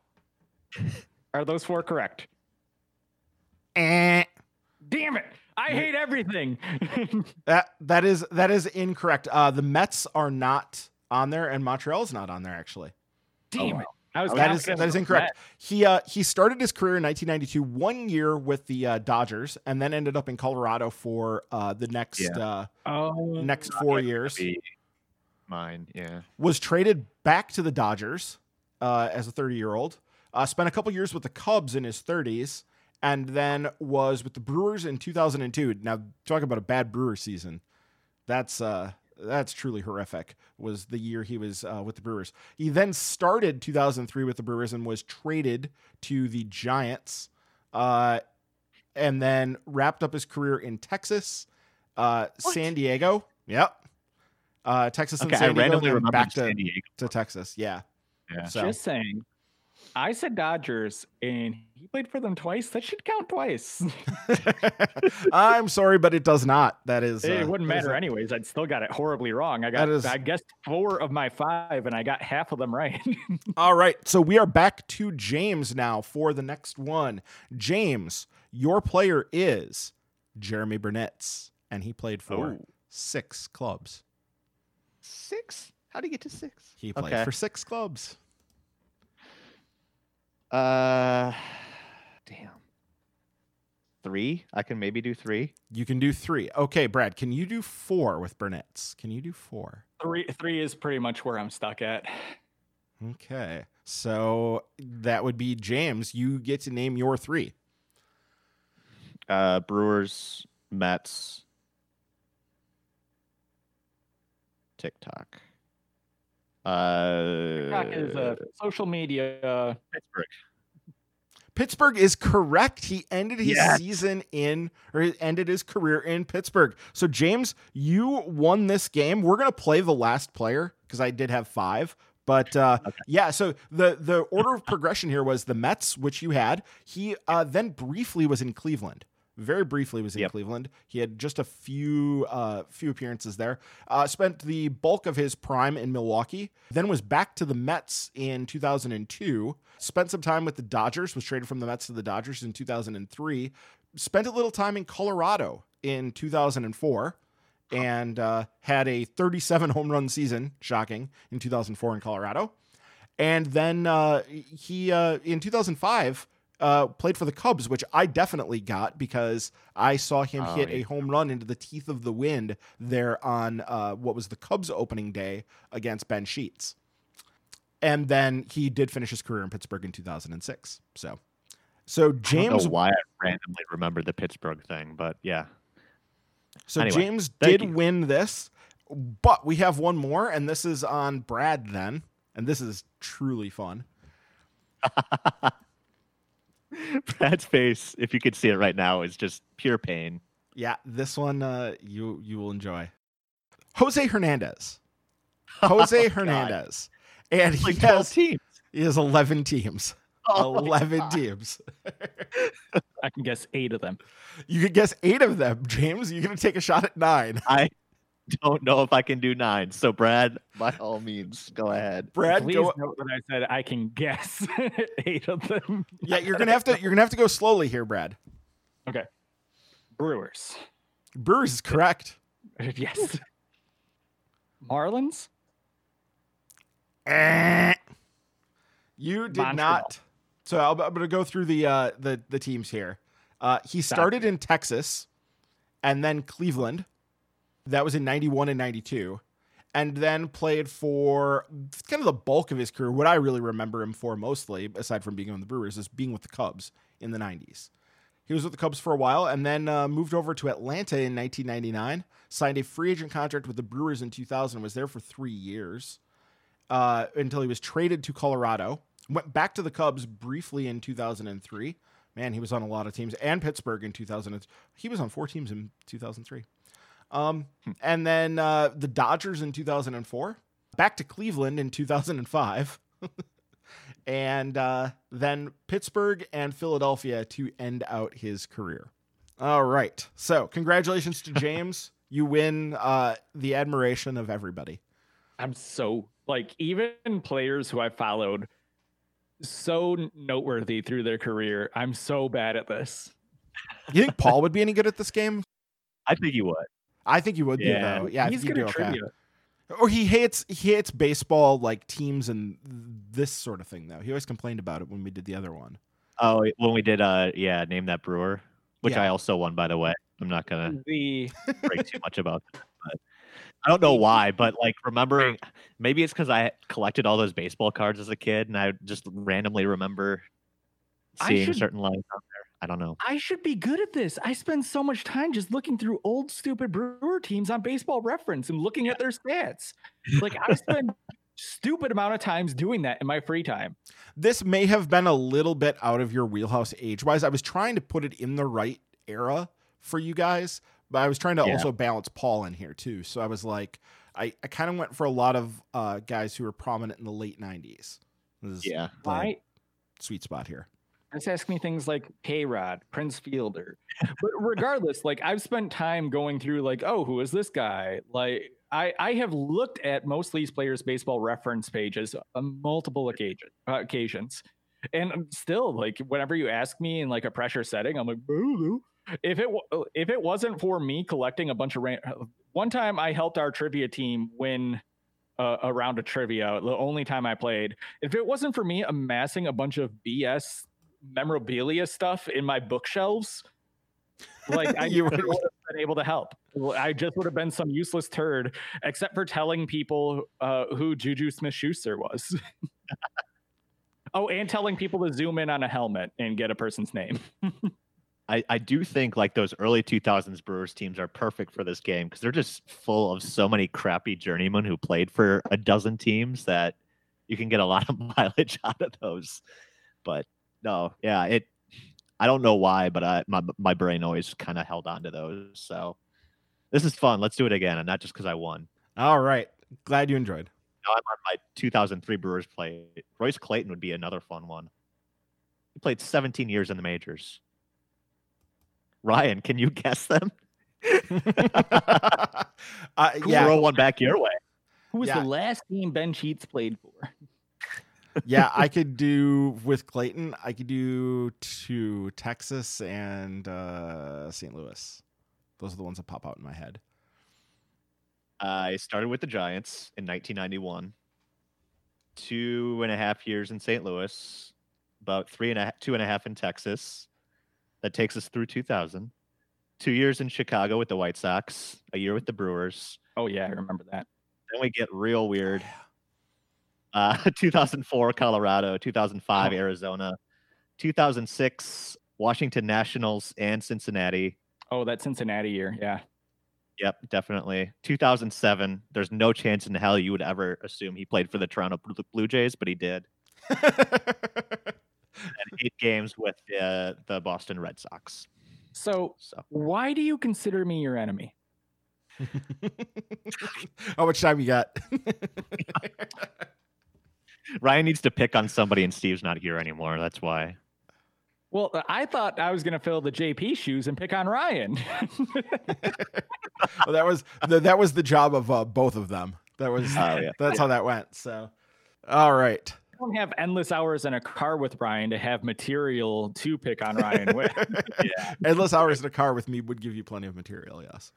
Are those four correct? Eh. Damn it! I hate everything. That that is that is incorrect. Uh, the Mets are not on there, and Montreal's not on there actually. Damn wow. it! I was that is that is in incorrect. He uh he started his career in 1992, one year with the uh, Dodgers, and then ended up in Colorado for uh the next Yeah. uh Oh, next four years. be Mine, yeah. Was traded back to the Dodgers uh, as a 30 year old. Uh, spent a couple years with the Cubs in his 30s, and then was with the Brewers in 2002. Now, talk about a bad Brewer season. That's uh, that's truly horrific. Was the year he was uh, with the Brewers. He then started 2003 with the Brewers and was traded to the Giants, uh, and then wrapped up his career in Texas, uh, San Diego. Yep. Uh, Texas and Okay, I San Diego, randomly and then back to, San Diego. to Texas. Yeah. Yeah. So Just saying. I said Dodgers, and he played for them twice. That should count twice. I'm sorry, but it does not. That is. it uh, wouldn't matter a- anyways. I'd still got it horribly wrong. I got, That is- I guessed four of my five, and I got half of them right. All right. So we are back to James now for the next one. James, your player is Jeromy Burnitz, and he played for Oh. six clubs. Six? How do you get to six? He played Okay. for six clubs. Uh, damn. Three? I can maybe do three. You can do three. Okay, Brad, can you do four with Burnitz? Can you do four? three, three is pretty much where I'm stuck at. Okay. So that would be James. You get to name your three. Uh, Brewers, Mets, TikTok. Uh, TikTok is a social media. Pittsburgh. Pittsburgh is correct. He ended his Yes. season in, or he ended his career in Pittsburgh. So, James, you won this game. We're going to play the last player because I did have five. But uh, yeah, so the the order of progression here was the Mets, which you had. He uh, then briefly was in Cleveland. Very briefly was in Yep. Cleveland. He had just a few uh, few appearances there. Uh, spent the bulk of his prime in Milwaukee. Then was back to the Mets in 2002. Spent some time with the Dodgers. Was traded from the Mets to the Dodgers in 2003. Spent a little time in Colorado in 2004 and uh, had a 37 home run season, shocking, in 2004 in Colorado. And then uh, he, uh, in 2005, uh, played for the Cubs, which I definitely got because I saw him Oh, hit yeah. a home run into the teeth of the wind there on uh, what was the Cubs opening day against Ben Sheets. And then he did finish his career in Pittsburgh in 2006. So, so I don't James know why I randomly remembered the Pittsburgh thing, but yeah. So Anyway, James did you. win this, but we have one more, and this is on Brad then, and this is truly fun. Brad's face, if you could see it right now, is just pure pain. Yeah, this one uh, you you will enjoy. Jose Hernandez. Jose Oh, God. Hernandez, and he Like has teams. he has eleven teams. Oh eleven teams. I can guess eight of them. You could guess eight of them, James. You're gonna take a shot at nine. I don't know if I can do nine. So, Brad, by all means, go ahead. Brad, Please go. note that I said I can guess eight of them. Yeah, you're gonna have to you're gonna have to go slowly here, Brad. Okay. Brewers. Brewers is correct. Yes. Marlins. Eh. You did Montreal. not. So I'll, I'm going to go through the uh, the the teams here. Uh, he started in Texas, and then Cleveland. That was in '91 and '92, and then played for kind of the bulk of his career. What I really remember him for mostly, aside from being on the Brewers, is being with the Cubs in the '90s. He was with the Cubs for a while, and then uh, moved over to Atlanta in 1999. Signed a free agent contract with the Brewers in 2000. Was there for three years uh, until he was traded to Colorado. Went back to the Cubs briefly in 2003. Man, he was on a lot of teams and Pittsburgh in 2000. He was on four teams in 2003. Um, and then uh, the Dodgers in 2004. Back to Cleveland in 2005. and uh, then Pittsburgh and Philadelphia to end out his career. All right. So, congratulations to James. you win uh, the admiration of everybody. I'm so like even players who I followed so noteworthy through their career. I'm so bad at this. You think Paul would be any good at this game? I think he would. I think you would Yeah. be though. Yeah, he's think good you'd at do okay. trivia. Or he hates he hates baseball like teams and this sort of thing though. He always complained about it when we did the other one. Oh, when we did uh yeah, name that brewer, which Yeah. I also won by the way. I'm not gonna The break too much about that, but I don't know why, but like remembering maybe it's because I collected all those baseball cards as a kid and I just randomly remember seeing should- certain lines out there. I don't know. I should be good at this. I spend so much time just looking through old stupid brewer teams on baseball reference and looking at their stats. Like I spend stupid amount of times doing that in my free time. This may have been a little bit out of your wheelhouse age wise. I was trying to put it in the right era for you guys, but I was trying to Yeah. also balance Paul in here too. So I was like, I, I kind of went for a lot of uh, guys who were prominent in the late 90s. This is Yeah. Why? sweet spot here. Just ask me things like K Rod, Prince Fielder. But regardless, like I've spent time going through like, oh, who is this guy? Like I, I have looked at most of these players' baseball reference pages on multiple occasion, occasions. And still like whenever you ask me in like a pressure setting, I'm like, "I don't if it if it wasn't for me collecting a bunch of ran- one time I helped our trivia team win uh, a round of trivia the only time I played. If it wasn't for me amassing a bunch of BS memorabilia stuff in my bookshelves, like I You would have been able to help. I just would have been some useless turd, except for telling people uh, who Juju Smith Schuster was. oh, and telling people to zoom in on a helmet and get a person's name. I, I do think like those early 2000s Brewers teams are perfect for this game because they're just full of so many crappy journeymen who played for a dozen teams that you can get a lot of mileage out of those. But no, yeah, it. I don't know why, but I, my my brain always kind of held on to those. So this is fun. Let's do it again, and not just because I won. All right. Glad you enjoyed. Now I'm on my 2003 Brewers play. Royce Clayton would be another fun one. He played 17 years in the majors. Ryan, can you guess them? uh, yeah, Throw one back your way. Who was Yeah. the last team Ben Sheets played for? Yeah, I could do with Clayton. I could do to Texas and uh, St. Louis. Those are the ones that pop out in my head. I started with the Giants in 1991. Two and a half years in St. Louis, about three and a half, two and a half in Texas. That takes us through 2000. Two years in Chicago with the White Sox, a year with the Brewers. Oh yeah, I remember that. Then we get real weird. Uh, 2004 Colorado, 2005 Oh. Arizona, 2006 Washington Nationals and Cincinnati. Oh, that Cincinnati year. Yeah. Yep, definitely. 2007. There's no chance in hell you would ever assume he played for the Toronto Blue- Blue Jays, but he did. And eight games with uh, the Boston Red Sox. So So why do you consider me your enemy? How much time you got? Ryan needs to pick on somebody, and Steve's not here anymore. That's why. Well, I thought I was going to fill the JP shoes and pick on Ryan. well, that was the, that was the job of uh, both of them. That was Oh, yeah. that's how that went. So, all right. I don't have endless hours in a car with Ryan to have material to pick on Ryan with. Yeah. Endless hours in a car with me would give you plenty of material. Yes.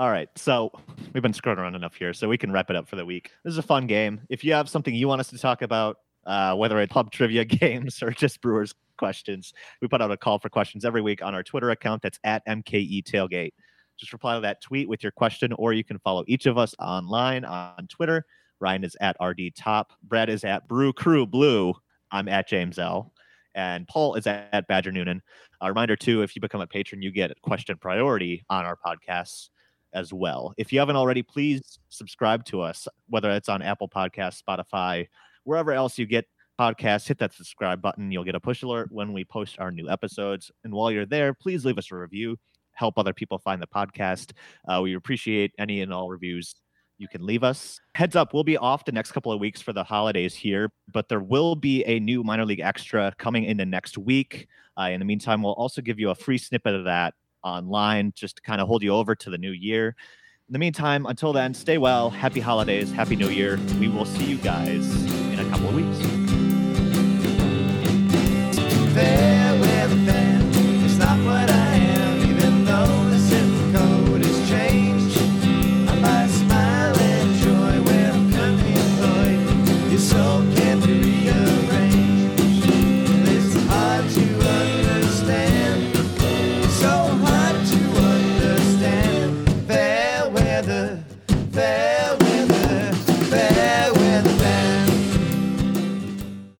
All right. So we've been screwing around enough here, so we can wrap it up for the week. This is a fun game. If you have something you want us to talk about, uh, whether it's pub trivia games or just Brewers questions, we put out a call for questions every week on our Twitter account. That's at MKE Tailgate. Just reply to that tweet with your question, or you can follow each of us online on Twitter. Ryan is at RD Top. Brad is at Brew Crew Blue. I'm at James L. And Paul is at Badger Noonan. A reminder, too, if you become a patron, you get question priority on our podcasts as well. If you haven't already, please subscribe to us, whether it's on Apple Podcasts, Spotify, wherever else you get podcasts. Hit that subscribe button. You'll get a push alert when we post our new episodes. And while you're there, please leave us a review. Help other people find the podcast. Uh, we appreciate any and all reviews you can leave us. Heads up, we'll be off the next couple of weeks for the holidays here, but there will be a new minor league extra coming in the next week. Uh, in the meantime, we'll also give you a free snippet of that online just to kind of hold you over to the new year. In the meantime, until then, stay well. Happy holidays. Happy New Year. We will see you guys in a couple of weeks.